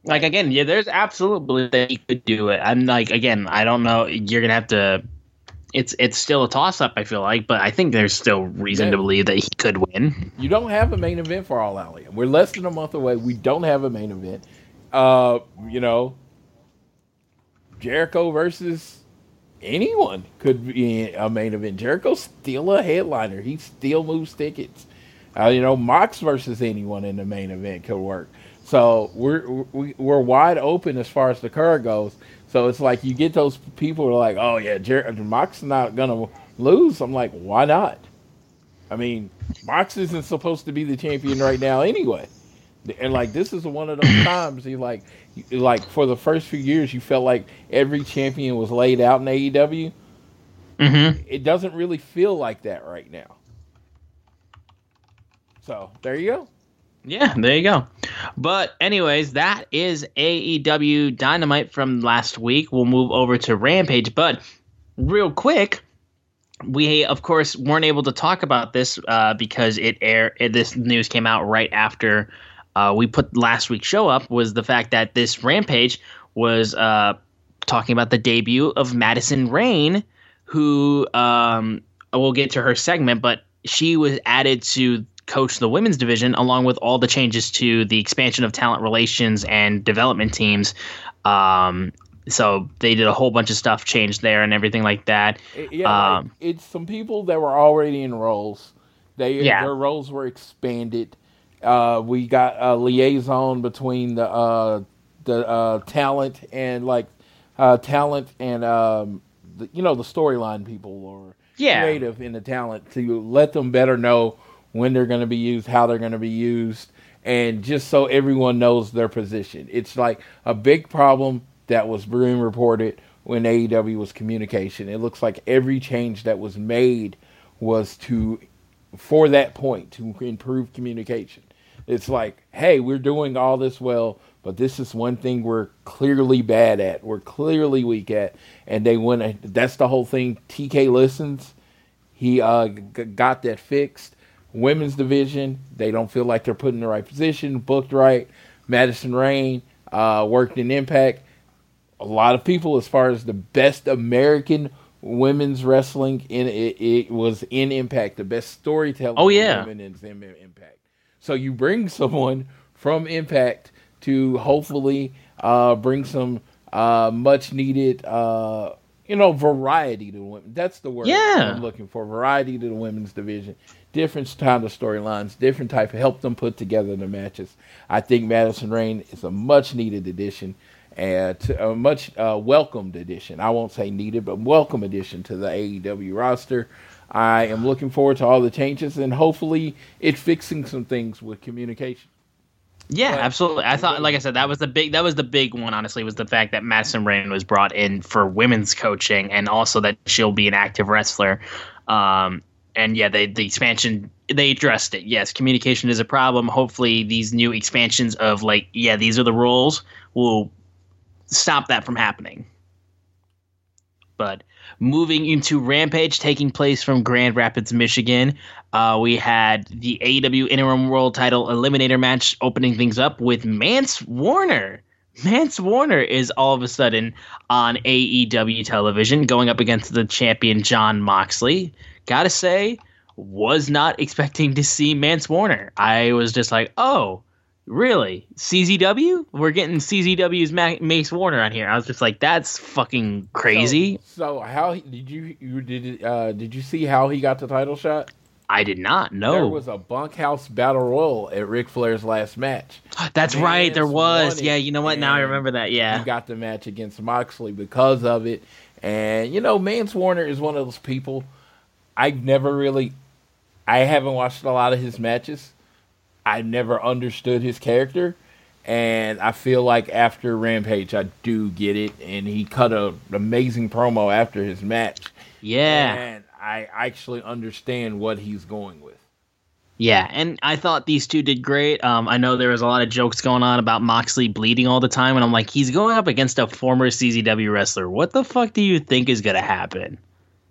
Like again, yeah, there's absolutely that he could do it. I'm like again, I don't know. You're gonna have to. It's it's still a toss up. I feel like, but I think there's still reason Yeah. to believe that he could win. You don't have a main event for All Out. We're less than a month away. We don't have a main event. Uh, you know, Jericho versus anyone could be a main event. Jericho's still a headliner. He still moves tickets. Uh, you know, Mox versus anyone in the main event could work. So we're we, we're wide open as far as the card goes. So it's like you get those people who are like, oh yeah, Jer- Mox is not gonna lose. I'm like, why not? I mean, Mox isn't supposed to be the champion right now anyway. And like this is one of those times you like you- like for the first few years you felt like every champion was laid out in AEW. Mm-hmm. It doesn't really feel like that right now. So there you go. Yeah, there you go. But anyways, that is AEW Dynamite from last week. We'll move over to Rampage, but real quick, we of course weren't able to talk about this uh, because it air this news came out right after uh, we put last week's show up was the fact that this Rampage was uh, talking about the debut of Madison Rayne, who um, we'll get to her segment, but she was added to coach the women's division along with all the changes to the expansion of talent relations and development teams. Um, so they did a whole bunch of stuff, changed there and everything like that. Yeah, Um, like, it's some people that were already in roles. They Yeah. their roles were expanded. Uh, we got a liaison between the uh, the uh, talent and like uh, talent and um, the, you know the storyline people or Yeah. creative in the talent to let them better know when they're going to be used, how they're going to be used, and just so everyone knows their position. It's like a big problem that was being reported when AEW was communication. It looks like every change that was made was to for that point to improve communication. It's like, hey, we're doing all this well, but this is one thing we're clearly bad at. We're clearly weak at, and they went. That's the whole thing. TK listens. He uh, g- got that fixed. Women's division, they don't feel like they're put in the right position, booked right. Madison Rayne uh, worked in Impact. A lot of people, as far as the best American women's wrestling, in it, it was in Impact. The best storytelling. Oh, yeah. women is in Impact. So you bring someone from Impact to hopefully uh, bring some uh, much needed, uh, you know, variety to women. That's the word Yeah. I'm looking for. Variety to the women's division. Different kind of storylines, different type of help them put together the matches. I think Madison Rayne is a much needed addition and a much uh, welcomed addition. I won't say needed, but welcome addition to the AEW roster. I am looking forward to all the changes and hopefully it fixing some things with communication. Yeah, But- absolutely. I thought, like I said, that was the big that was the big one. Honestly, was the fact that Madison Rayne was brought in for women's coaching, and also that she'll be an active wrestler. Um, and yeah, they the expansion they addressed it. Yes, communication is a problem. Hopefully, these new expansions of like, yeah, these are the rules will stop that from happening. But moving into Rampage, taking place from Grand Rapids, Michigan, uh, we had the AEW Interim World Title Eliminator match opening things up with Mance Warner. Mance Warner is all of a sudden on AEW television going up against the champion Jon Moxley. Gotta say, was not expecting to see Mance Warner. I was just like, oh, really? CZW? We're getting CZW's Ma- Mace Warner on here. I was just like, that's fucking crazy. So, so how he- did you you did uh, did you see how he got the title shot? I did not know. There was a bunkhouse battle royal at Ric Flair's last match. That's right, there was. Yeah, you know what? Now I remember that. Yeah. He got the match against Moxley because of it. And you know, Mance Warner is one of those people. I've never really, I haven't watched a lot of his matches. I never understood his character, and I feel like after Rampage, I do get it. And he cut a, an amazing promo after his match, Yeah. and I actually understand what he's going with. Yeah, and I thought these two did great. Um, I know there was a lot of jokes going on about Moxley bleeding all the time, and I'm like, he's going up against a former CZW wrestler. What the fuck do you think is gonna happen?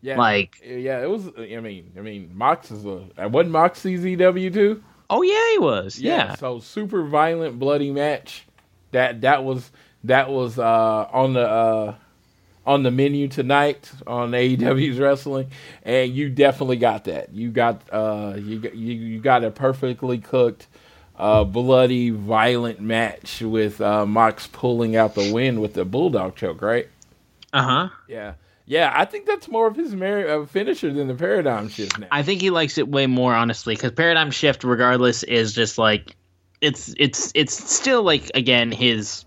Yeah, Like- yeah, it was. I mean, I mean, Mox is a. Wasn't Mox CZW too? Oh yeah, he was. Yeah, So super violent, bloody match. That that was that was uh, on the uh, on the menu tonight on AEW's wrestling, and you definitely got that. You got uh, you got you, you got a perfectly cooked. Uh, bloody, violent match with uh, Mox pulling out the win with the bulldog choke, right? uh huh. Yeah, yeah. I think that's more of his uh, finisher than the paradigm shift now. I think he likes it way more honestly because Paradigm Shift, regardless, is just like it's it's it's still like again his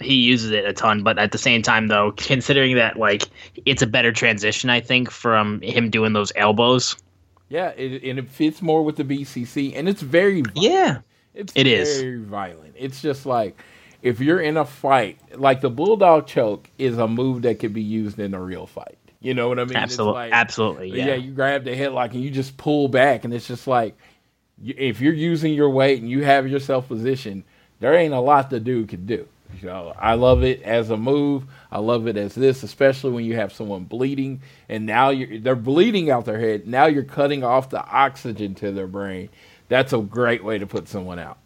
he uses it a ton, but at the same time though, considering that like it's a better transition, I think from him doing those elbows. yeah, it, and it fits more with the BCC, and it's very Yeah, It's It is. very violent. It's just like if you're in a fight, like the bulldog choke is a move that could be used in a real fight. You know what I mean? Absolutely, like- absolutely. Yeah. Yeah, you grab the headlock and you just pull back, and it's just like if you're using your weight and you have yourself positioned, there ain't a lot the dude could do. So I love it as a move. I love it as this, especially when you have someone bleeding and now you're they're bleeding out their head. Now you're cutting off the oxygen to their brain. That's a great way to put someone out.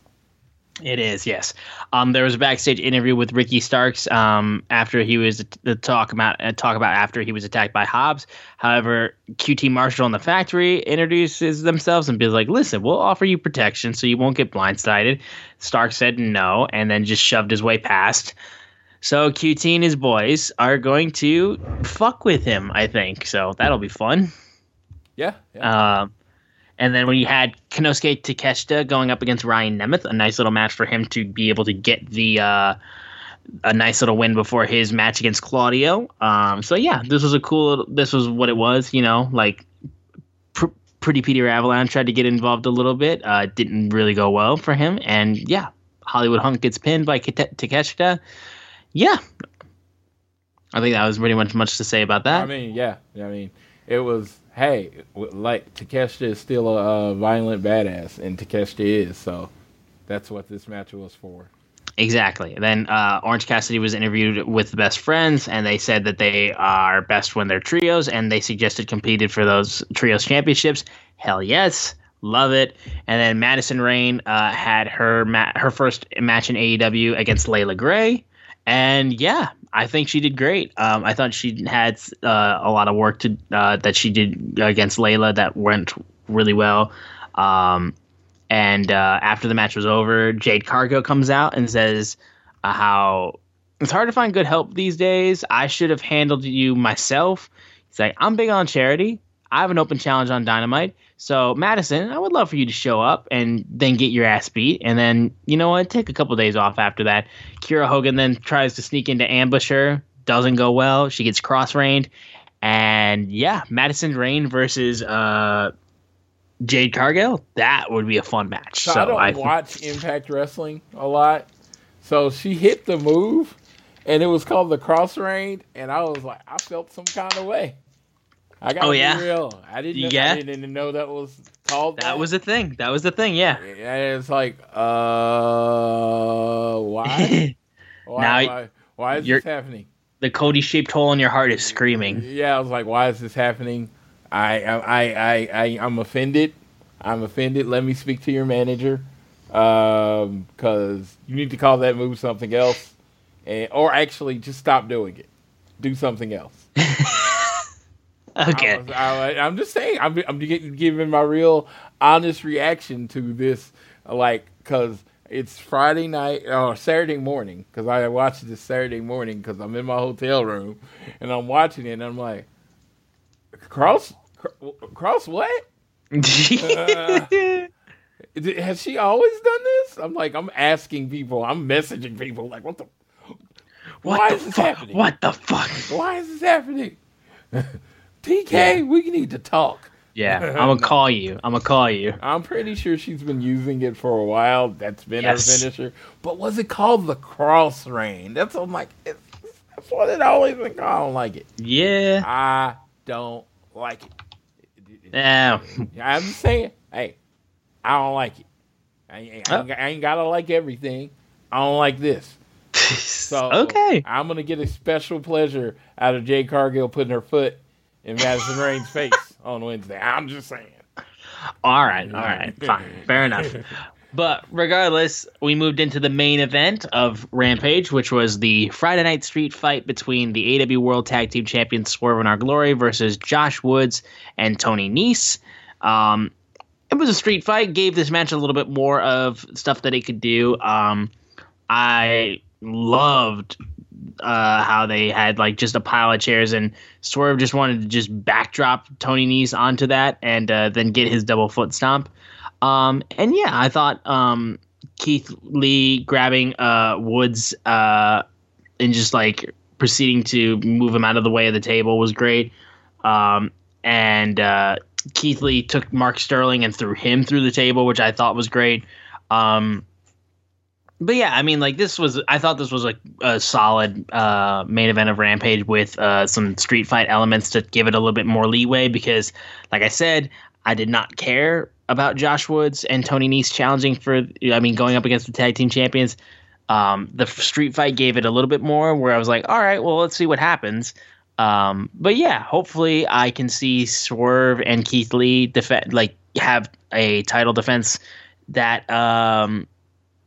It is, yes. Um, there was a backstage interview with Ricky Starks um, after he was the talk about uh, talk about after he was attacked by Hobbs. However, QT Marshall and the factory introduces themselves and be like, "Listen, we'll offer you protection so you won't get blindsided." Stark said no, and then just shoved his way past. So QT and his boys are going to fuck with him, I think. So that'll be fun. Yeah. yeah. Um, and then you had Konosuke Takeshita going up against Ryan Nemeth, a nice little match for him to be able to get the uh, a nice little win before his match against Claudio. Um, so yeah, this was a cool. This was what it was. You know, like pr- Pretty Peter Avalon tried to get involved a little bit. Uh, didn't really go well for him, and yeah, Hollywood Hunk gets pinned by Takeshita. Yeah, I think that was pretty much much to say about that. I mean, yeah. I mean, it was hey, like Takeshita is still a, a violent badass, and Takeshita is. So that's what this match was for. Exactly. Then uh, Orange Cassidy was interviewed with the best friends, and they said that they are best when they're trios, and they suggested competed for those trios championships. Hell yes, love it. And then Madison Rayne uh, had her ma- her first match in AEW against Leila Grey, and yeah, I think she did great. Um, I thought she had uh, a lot of work to uh, that she did against Leila that went really well. Um, and uh, after the match was over, Jade Cargill comes out and says uh, how it's hard to find good help these days. I should have handled you myself. He's like, I'm big on charity. I have an open challenge on Dynamite. So, Madison, I would love for you to show up and then get your ass beat. And then, you know what? Take a couple days off after that. Kiera Hogan then tries to sneak into ambush her. Doesn't go well. She gets cross reined, And yeah, Madison Rayne versus uh, Jade Cargill. That would be a fun match. So, so I don't I, watch Impact Wrestling a lot. So she hit the move, and it was called the Cross Rayne, and I was like, I felt some kind of way. I got Oh, yeah? real. I didn't. Know, Yeah? I didn't know that was called. That was a thing. That was the thing. Yeah. And it's like, uh, why? why? Now why, why is this happening? the Cody shaped hole in your heart is screaming. Yeah, I was like, why is this happening? I, I, I, I, I'm offended. I'm offended. Let me speak to your manager, um, because you need to call that move something else, and or actually just stop doing it. Do something else. Okay. I am just saying. I'm, I'm giving my real honest reaction to this, like, because it's Friday night or Saturday morning. Because I watched this Saturday morning because I'm in my hotel room and I'm watching it and I'm like, cross, cross what? Uh, Has she always done this? I'm like, I'm asking people, I'm messaging people, like, what the, what why the is this fuck? happening? What the fuck? why is this happening? TK, we need to talk. Yeah, I'm gonna call you. I'm gonna call you. I'm pretty sure she's been using it for a while. That's been Yes. her finisher. But was it called the Cross Rayne? That's what I'm like, it's, that's what it always been called. I don't like it. Yeah. I don't like it. Yeah. I'm just saying, hey, I don't like it. I ain't, I ain't, oh. I ain't gotta like everything. I don't like this. So okay. I'm gonna get a special pleasure out of Jade Cargill putting her foot in Madison Rayne's face on Wednesday. I'm just saying. All right. All right. Fine. Fair enough. But regardless, we moved into the main event of Rampage, which was the Friday night street fight between the AEW World Tag Team Champions Swerve and Our Glory versus Josh Woods and Tony Nese. Um, it was a street fight, gave this match a little bit more of stuff that it could do. Um, I loved uh, how they had like just a pile of chairs and Swerve just wanted to just backdrop Tony Nese onto that and uh, then get his double foot stomp. Um, and yeah, I thought um, Keith Lee grabbing uh, Woods uh, and just like proceeding to move him out of the way of the table was great. Um, and uh, Keith Lee took Mark Sterling and threw him through the table, which I thought was great. Um, but yeah, I mean, like this was, I thought this was like a solid uh, main event of Rampage with uh, some street fight elements to give it a little bit more leeway because, like I said, I did not care about Josh Woods and Tony Nese challenging for, I mean, going up against the tag team champions. Um, the street fight gave it a little bit more where I was like, all right, well, let's see what happens. Um, but yeah, hopefully I can see Swerve and Keith Lee defend, like have a title defense that um,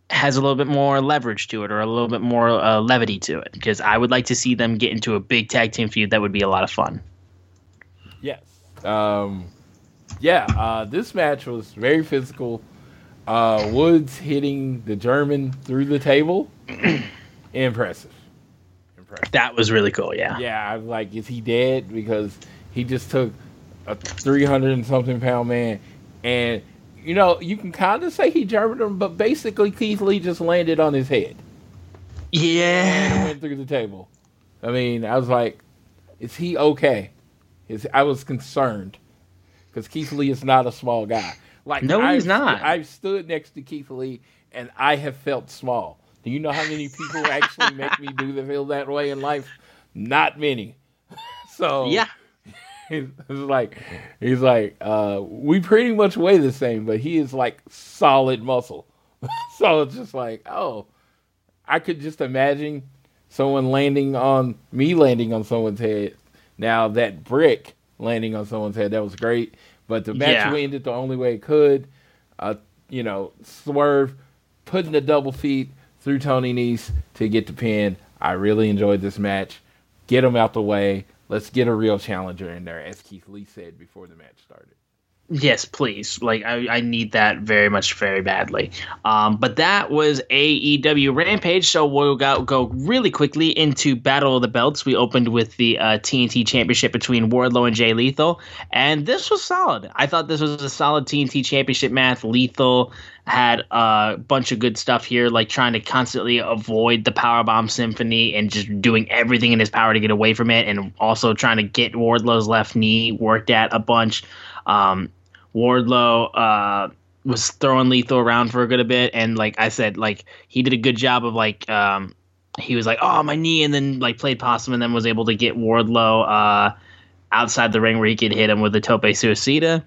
has a little bit more leverage to it or a little bit more uh, levity to it because I would like to see them get into a big tag team feud. That would be a lot of fun. Yes. Um, yeah, uh, this match was very physical. Uh, Woods hitting the German through the table. Impressive. Impressive. That was really cool. Yeah. Yeah, I was like, is he dead? Because he just took a 300 and something pound man. And, you know, you can kind of say he German him, but basically Keith Lee just landed on his head. And Yeah. went through the table. I mean, I was like, is he okay? Is I was concerned because Keith Lee is not a small guy. Like No, he's I've- not. I've stood next to Keith Lee and I have felt small. Do you know how many people actually make me do the feel that way in life? Not many. So Yeah. he's like he's like uh, we pretty much weigh the same, but he is like solid muscle. so it's just like oh, I could just imagine someone landing on me landing on someone's head. Now that brick landing on someone's head that was great, but the match Yeah. ended the only way it could. Uh, you know, swerve, putting the double feet through Tony Nese to get the pin. I really enjoyed this match. Get him out the way. Let's get a real challenger in there, as Keith Lee said before the match started. Yes, please. Like I, I need that very much, very badly. Um, but that was AEW Rampage. So we'll go, go really quickly into Battle of the Belts. We opened with the uh, TNT Championship between Wardlow and Jay Lethal, and this was solid. I thought this was a solid TNT Championship match. Lethal had a bunch of good stuff here, like trying to constantly avoid the Powerbomb Symphony and just doing everything in his power to get away from it, and also trying to get Wardlow's left knee worked at a bunch. Um, Wardlow uh, was throwing Lethal around for a good bit, and like I said, like he did a good job of like um, he was like, "Oh, my knee," and then like played possum, and then was able to get Wardlow uh, outside the ring where he could hit him with the tope suicida.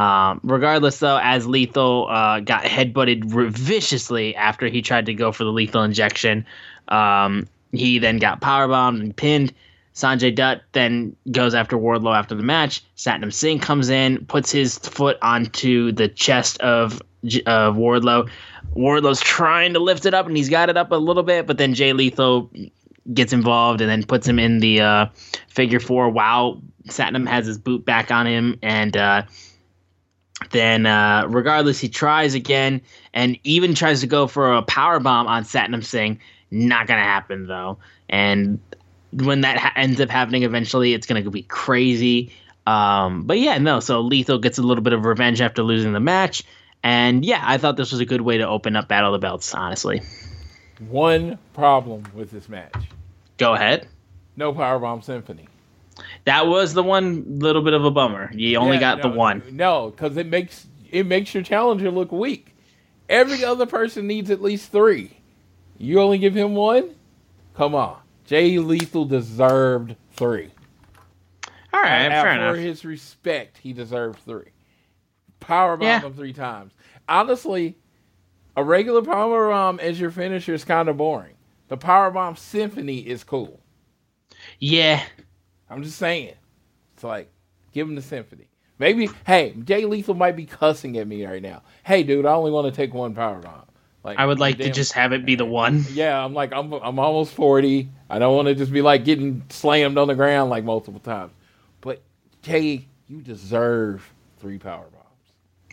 Um, regardless, though, as Lethal uh, got headbutted viciously after he tried to go for the lethal injection, um, he then got powerbombed and pinned. Sanjay Dutt then goes after Wardlow after the match. Satnam Singh comes in, puts his foot onto the chest of of Wardlow. Wardlow's trying to lift it up, and he's got it up a little bit, but then Jay Lethal gets involved and then puts him in the uh, figure four while Satnam has his boot back on him, and uh, then uh, regardless, he tries again and even tries to go for a power bomb on Satnam Singh. Not gonna happen though, and when that ha- ends up happening eventually, it's gonna be crazy. Um, but yeah, no. So Lethal gets a little bit of revenge after losing the match, and yeah, I thought this was a good way to open up Battle of the Belts. Honestly, One problem with this match: go ahead. no Powerbomb Symphony. That was the one little bit of a bummer. You only Yeah, got the one. No, because it makes it makes your challenger look weak. Every other person needs at least three. You only give him one? Come on. Jay Lethal deserved three. All right, fair for enough. his respect, he deserved three. Power bomb Yeah. him three times. Honestly, a regular power bomb as your finisher is kind of boring. The power bomb symphony is cool. Yeah, I'm just saying. It's like, give him the symphony. Maybe, hey, Jay Lethal might be cussing at me right now. Hey, dude, I only want to take one power bomb. Like, I would like to just have it be the one. Yeah, I'm like, I'm, I'm almost 40. I don't want to just be like getting slammed on the ground like multiple times. But Jay, you deserve three power bombs.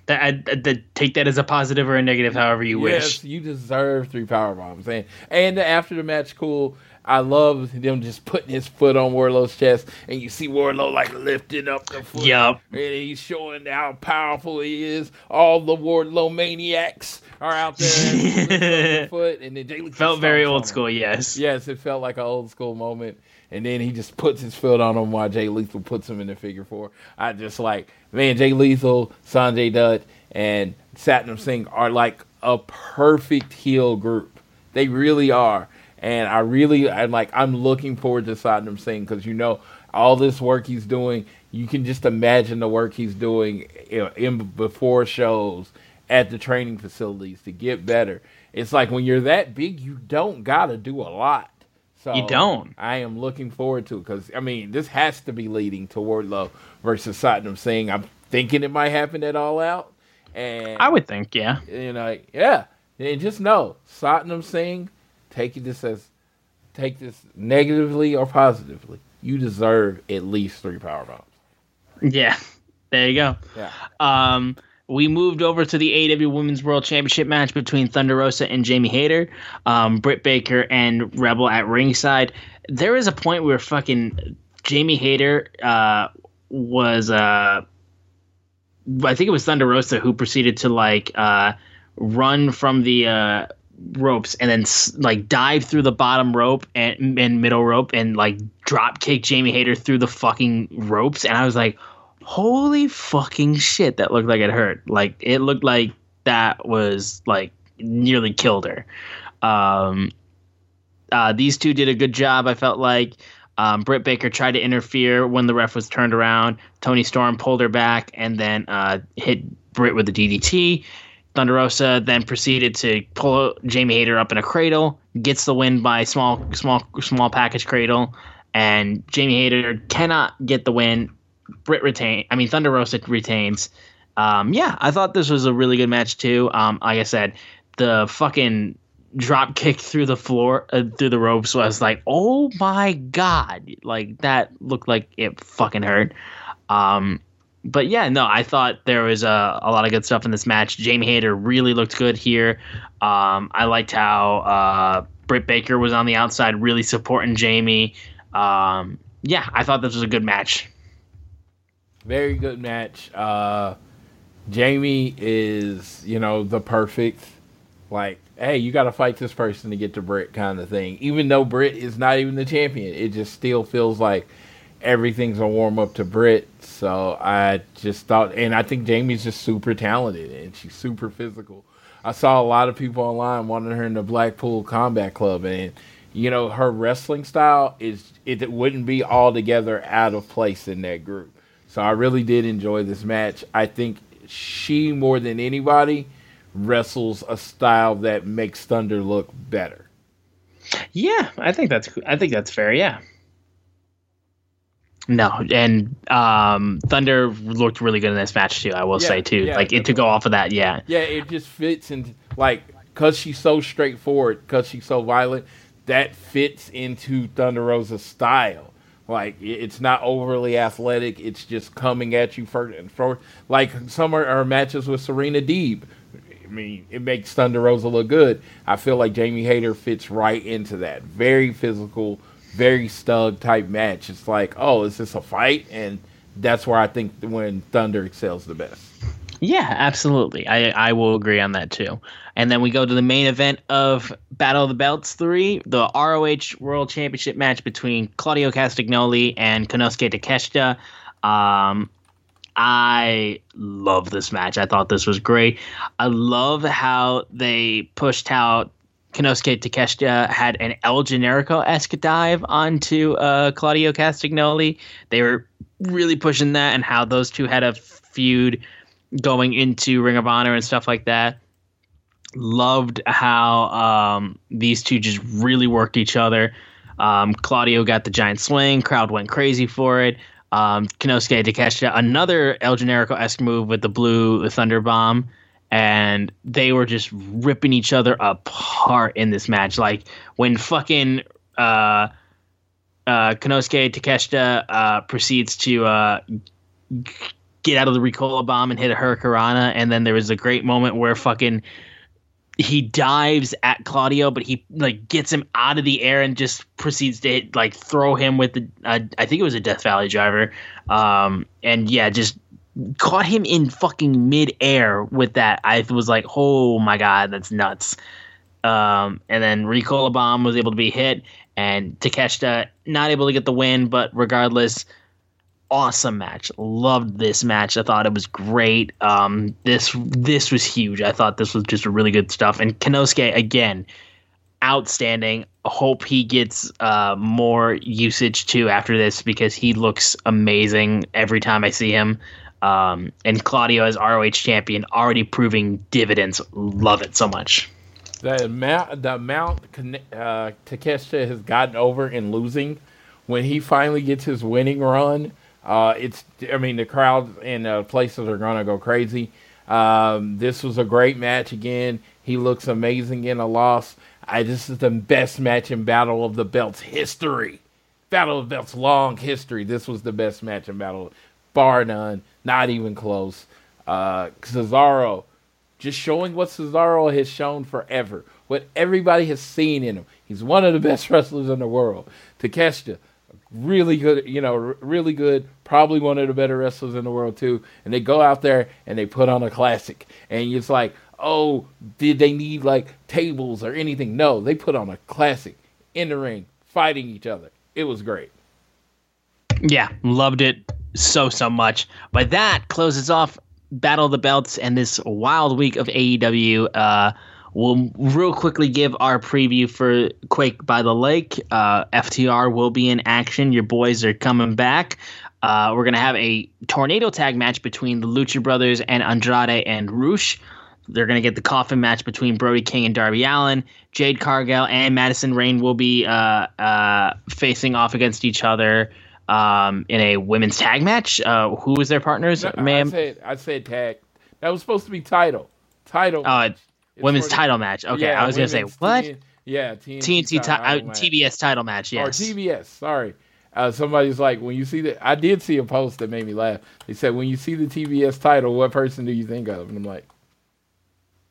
That, I, that- take that as a positive or a negative, however you wish. Yes, you deserve three power bombs. And and after the match, cool. I love them just putting his foot on Wardlow's chest, and you see Wardlow like lifting up the foot. Yup. And he's showing how powerful he is. All the Warlow maniacs are out there. foot, and then Jay Felt very old him. school, yes. Yes, it felt like an old school moment. And then he just puts his foot on him while Jay Lethal puts him in the figure four. I just like, man, Jay Lethal, Sanjay Dutt, and Satnam Singh are like a perfect heel group. They really are. And I really, I'm like, I'm looking forward to Satnam Singh because you know all this work he's doing. You can just imagine the work he's doing in, in before shows at the training facilities to get better. It's like when you're that big, you don't gotta do a lot. So You don't. I am looking forward to it because I mean this has to be leading to Wardlow versus Satnam Singh. I'm thinking it might happen at All Out, and I would think, yeah. you know, yeah, And just know, Satnam Singh, take this as take this negatively or positively. You deserve at least three power bombs. Yeah, there you go. Yeah. Um, we moved over to the AEW Women's World Championship match between Thunder Rosa and Jamie Hayter, um, Britt Baker and Rebel at ringside. There is a point where fucking Jamie Hayter uh, was, uh, I think it was Thunder Rosa who proceeded to like uh, run from the uh, ropes and then like dive through the bottom rope and, and middle rope and like drop kick Jamie Hayter through the fucking ropes. And I was like, holy fucking shit, that looked like it hurt. Like it looked like that was like nearly killed her. Um, uh, these two did a good job. I felt like um, Britt Baker tried to interfere when the ref was turned around. Toni Storm pulled her back and then uh, hit Britt with the DDT. Thunder Rosa then proceeded to pull Jamie Hayter up in a cradle, gets the win by small, small, small package cradle, and Jamie Hayter cannot get the win Britt retain. I mean, Thunder Rosa retains. Um, yeah, I thought this was a really good match too. Um, like I said, the fucking drop kick through the floor uh, through the ropes was like, oh my god, like that looked like it fucking hurt. Um, but yeah, no, I thought there was a, a lot of good stuff in this match. Jamie Hayter really looked good here. Um, I liked how uh, Britt Baker was on the outside, really supporting Jamie. Um, yeah, I thought this was a good match. Very good match. Uh, Jamie is, you know, the perfect, like, hey, you got to fight this person to get to Britt kind of thing. Even though Britt is not even the champion, it just still feels like everything's a warm up to Britt. So I just thought, and I think Jamie's just super talented and she's super physical. I saw a lot of people online wanting her in the Blackpool Combat Club, and you know her wrestling style is it wouldn't be altogether out of place in that group. So I really did enjoy this match. I think she more than anybody wrestles a style that makes Thunder look better. Yeah, I think that's I think that's fair. Yeah. No, and um, Thunder looked really good in this match too. I will yeah, say too, yeah, like it to go off of that. Yeah, yeah, it just fits in like because she's so straightforward, because she's so violent, that fits into Thunder Rosa's style. Like it's not overly athletic. It's just coming at you first and forth. Like some of our matches with Serena Deeb. I mean, it makes Thunder Rosa look good. I feel like Jamie Hayter fits right into that. Very physical, very stug type match. It's like, oh, is this a fight? And that's where I think when Thunder excels the best. Yeah, absolutely. I I will agree on that too. And then we go to the main event of Battle of the Belts 3, the ROH World Championship match between Claudio Castagnoli and Konosuke Takeshita. Um, I love this match. I thought this was great. I love how they pushed out Konosuke Takeshita had an El Generico esque dive onto uh, Claudio Castagnoli. They were really pushing that, and how those two had a feud going into Ring of Honor and stuff like that. Loved how um, these two just really worked each other. Um, Claudio got the giant swing, crowd went crazy for it. Um, Konosuke Takeshita, another El Generico esque move with the blue Thunder Bomb, and they were just ripping each other apart in this match. Like when fucking uh, uh, Konosuke Takeshita uh, proceeds to uh, get out of the Ricola bomb and hit a Hurricanrana. And then there was a great moment where fucking he dives at Claudio, but he like gets him out of the air and just proceeds to hit, like throw him with the uh, I think it was a Death Valley driver. Um, and yeah, just caught him in fucking midair with that. I was like, oh my god, that's nuts. Um, and then Ricola bomb was able to be hit, and Takeshita not able to get the win, but regardless, awesome match. Loved this match. I thought it was great. Um, this this was huge. I thought this was just really good stuff. And Konosuke again, outstanding. Hope he gets uh, more usage too after this because he looks amazing every time I see him. Um, and Claudio as ROH champion already proving dividends. Love it so much. The amount the amount uh, Takeshita has gotten over in losing when he finally gets his winning run uh, it's, I mean, the crowds and uh, places are to go crazy. Um, this was a great match again. He looks amazing in a loss. I this is the best match in Battle of the Belts history. Battle of the Belts long history. This was the best match in Battle, bar none. Not even close. Uh, Cesaro, just showing what Cesaro has shown forever, what everybody has seen in him. He's one of the best wrestlers in the world. Takeshita, really good, you know, really good, probably one of the better wrestlers in the world too. And they go out there and they put on a classic, and it's like, oh, did they need like tables or anything? No, they put on a classic in the ring, fighting each other. It was great. Yeah, loved it so so much. But that closes off Battle of the Belts and this wild week of AEW. Uh, we'll real quickly give our preview for Quake by the Lake. Uh, FTR will be in action. Your boys are coming back. Uh, we're gonna have a tornado tag match between the Lucha Brothers and Andrade and Rush. They're going to get the coffin match between Brody King and Darby Allin. Jade Cargill and Madison Rayne will be uh, uh, facing off against each other um, in a women's tag match. Uh, was their partners, no, ma'am? I said, I said tag. That was supposed to be title. Title. Uh, women's title match. Okay, yeah, I was going to say what? T- yeah, TNT, TNT title, TBS title match. Yes. Or TBS. Sorry. Uh, somebody's like, when you see the, I did see a post that made me laugh. They said, when you see the TBS title, what person do you think of? And I'm like,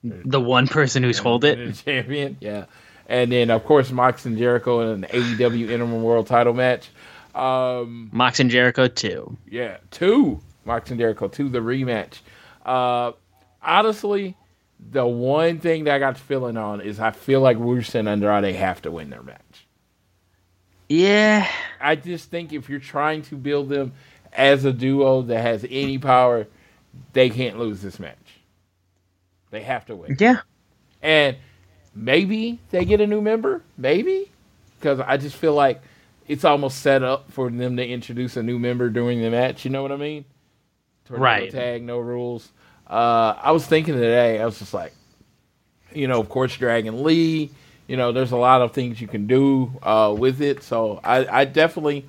the one person who's hold it. Champion, yeah. And then of course Mox and Jericho in an AEW Interim World Title match. Um, Mox and Jericho two. Yeah, two. Mox and Jericho two. The rematch. Uh, honestly, the one thing that I got feeling on is I feel like Rush and Andrade have to win their match. Yeah. I just think if you're trying to build them as a duo that has any power, they can't lose this match. They have to win. Yeah. And maybe they get a new member. Maybe. Because I just feel like it's almost set up for them to introduce a new member during the match. You know what I mean? Tornado right. Tag, no rules. Uh, I was thinking today, I was just like, you know, of course, Dragon Lee. You know, there's a lot of things you can do uh, with it. So I, I definitely,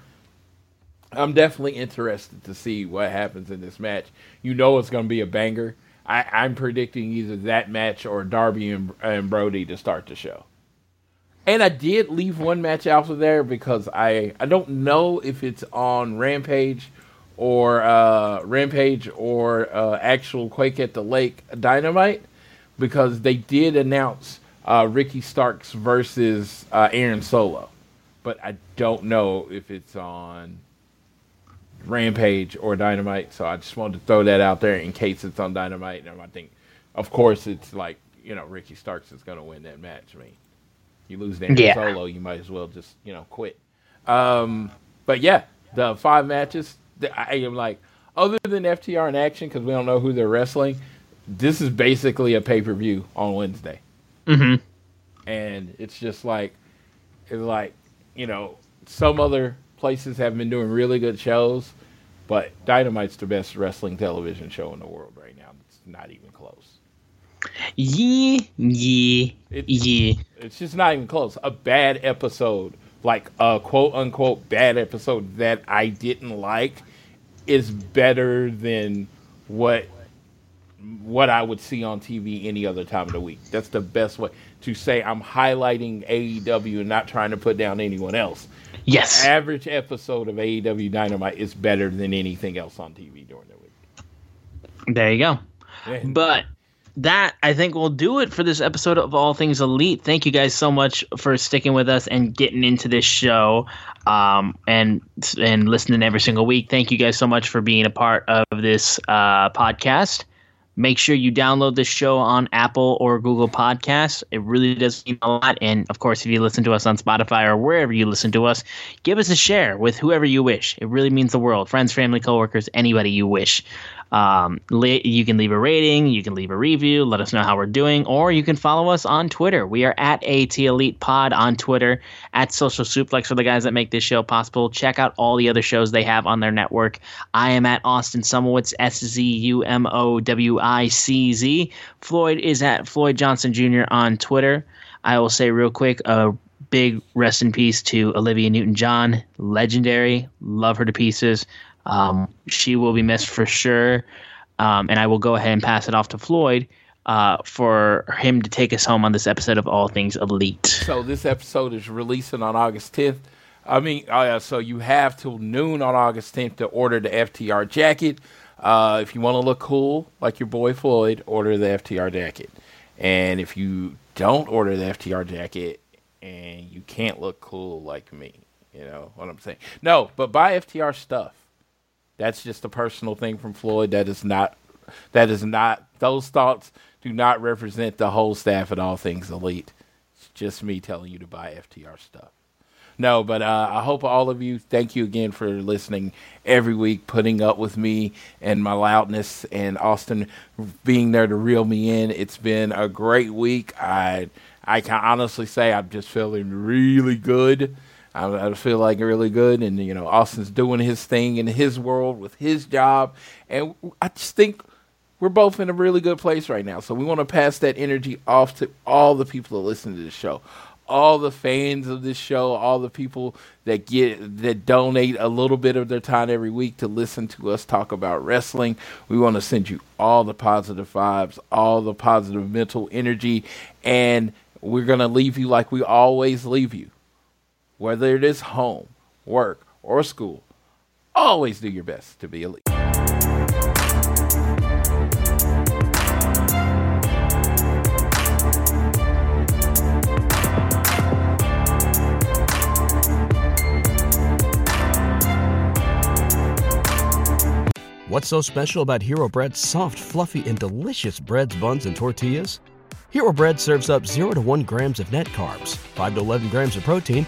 I'm definitely interested to see what happens in this match. You know, it's going to be a banger. I, am predicting either that match or Darby and, and Brody to start the show. And I did leave one match out of there because I I don't know if it's on Rampage or uh, Rampage or uh, actual Quake at the Lake Dynamite because they did announce uh, Ricky Starks versus uh, Aaron Solo, but I don't know if it's on Rampage or Dynamite. So I just wanted to throw that out there in case it's on Dynamite. And I think, of course, it's like you know Ricky Starks is going to win that match. I mean, you lose that yeah. solo, you might as well just you know quit. Um, but yeah, the five matches. I am like, other than FTR in action because we don't know who they're wrestling. This is basically a pay per view on Wednesday. Mm-hmm. And it's just like, it's like you know some other places have been doing really good shows, but Dynamite's the best wrestling television show in the world right now. It's not even close. Yeah, yeah, it's, yeah. It's just not even close. A bad episode, like a quote unquote bad episode that I didn't like, is better than what what I would see on TV any other time of the week. That's the best way to say I'm highlighting AEW and not trying to put down anyone else. Yes. The average episode of AEW Dynamite is better than anything else on TV during the week. There you go. But that I think will do it for this episode of All Things Elite. Thank you guys so much for sticking with us and getting into this show, um, and and listening every single week. Thank you guys so much for being a part of this uh, podcast. Make sure you download this show on Apple or Google Podcasts. It really does mean a lot. And of course, if you listen to us on Spotify or wherever you listen to us, give us a share with whoever you wish. It really means the world. Friends, family, coworkers, anybody you wish. Um, you can leave a rating, you can leave a review, let us know how we're doing, or you can follow us on Twitter. We are at AT Elite Pod on Twitter, at Social Suplex for the guys that make this show possible. Check out all the other shows they have on their network. I am at Austin Szumowicz, S Z U M O W I C Z. Floyd is at Floyd Johnson Jr. on Twitter. I will say real quick, a big rest in peace to Olivia Newton John, legendary. Love her to pieces. Um, she will be missed for sure. Um, and I will go ahead and pass it off to Floyd. uh, for him to take us home on this episode of All Things Elite. So this episode is releasing on August 10th. I mean, uh, so you have till noon on August 10th to order the FTR jacket. Uh, if you want to look cool like your boy Floyd, order the FTR jacket. And if you don't order the FTR jacket and you can't look cool like me, you know what I'm saying? No, but buy FTR stuff. That's just a personal thing from Floyd. That is not. That is not. Those thoughts do not represent the whole staff at All Things Elite. It's just me telling you to buy FTR stuff. No, but uh, I hope all of you. Thank you again for listening every week, putting up with me and my loudness, and Austin being there to reel me in. It's been a great week. I I can honestly say I'm just feeling really good. I, I feel like really good, and you know Austin's doing his thing in his world with his job, and I just think we're both in a really good place right now. So we want to pass that energy off to all the people that listen to the show, all the fans of this show, all the people that get that donate a little bit of their time every week to listen to us talk about wrestling. We want to send you all the positive vibes, all the positive mental energy, and we're going to leave you like we always leave you. Whether it is home, work, or school, always do your best to be elite. What's so special about Hero Bread's soft, fluffy, and delicious breads, buns, and tortillas? Hero Bread serves up 0 to 1 grams of net carbs, 5 to 11 grams of protein,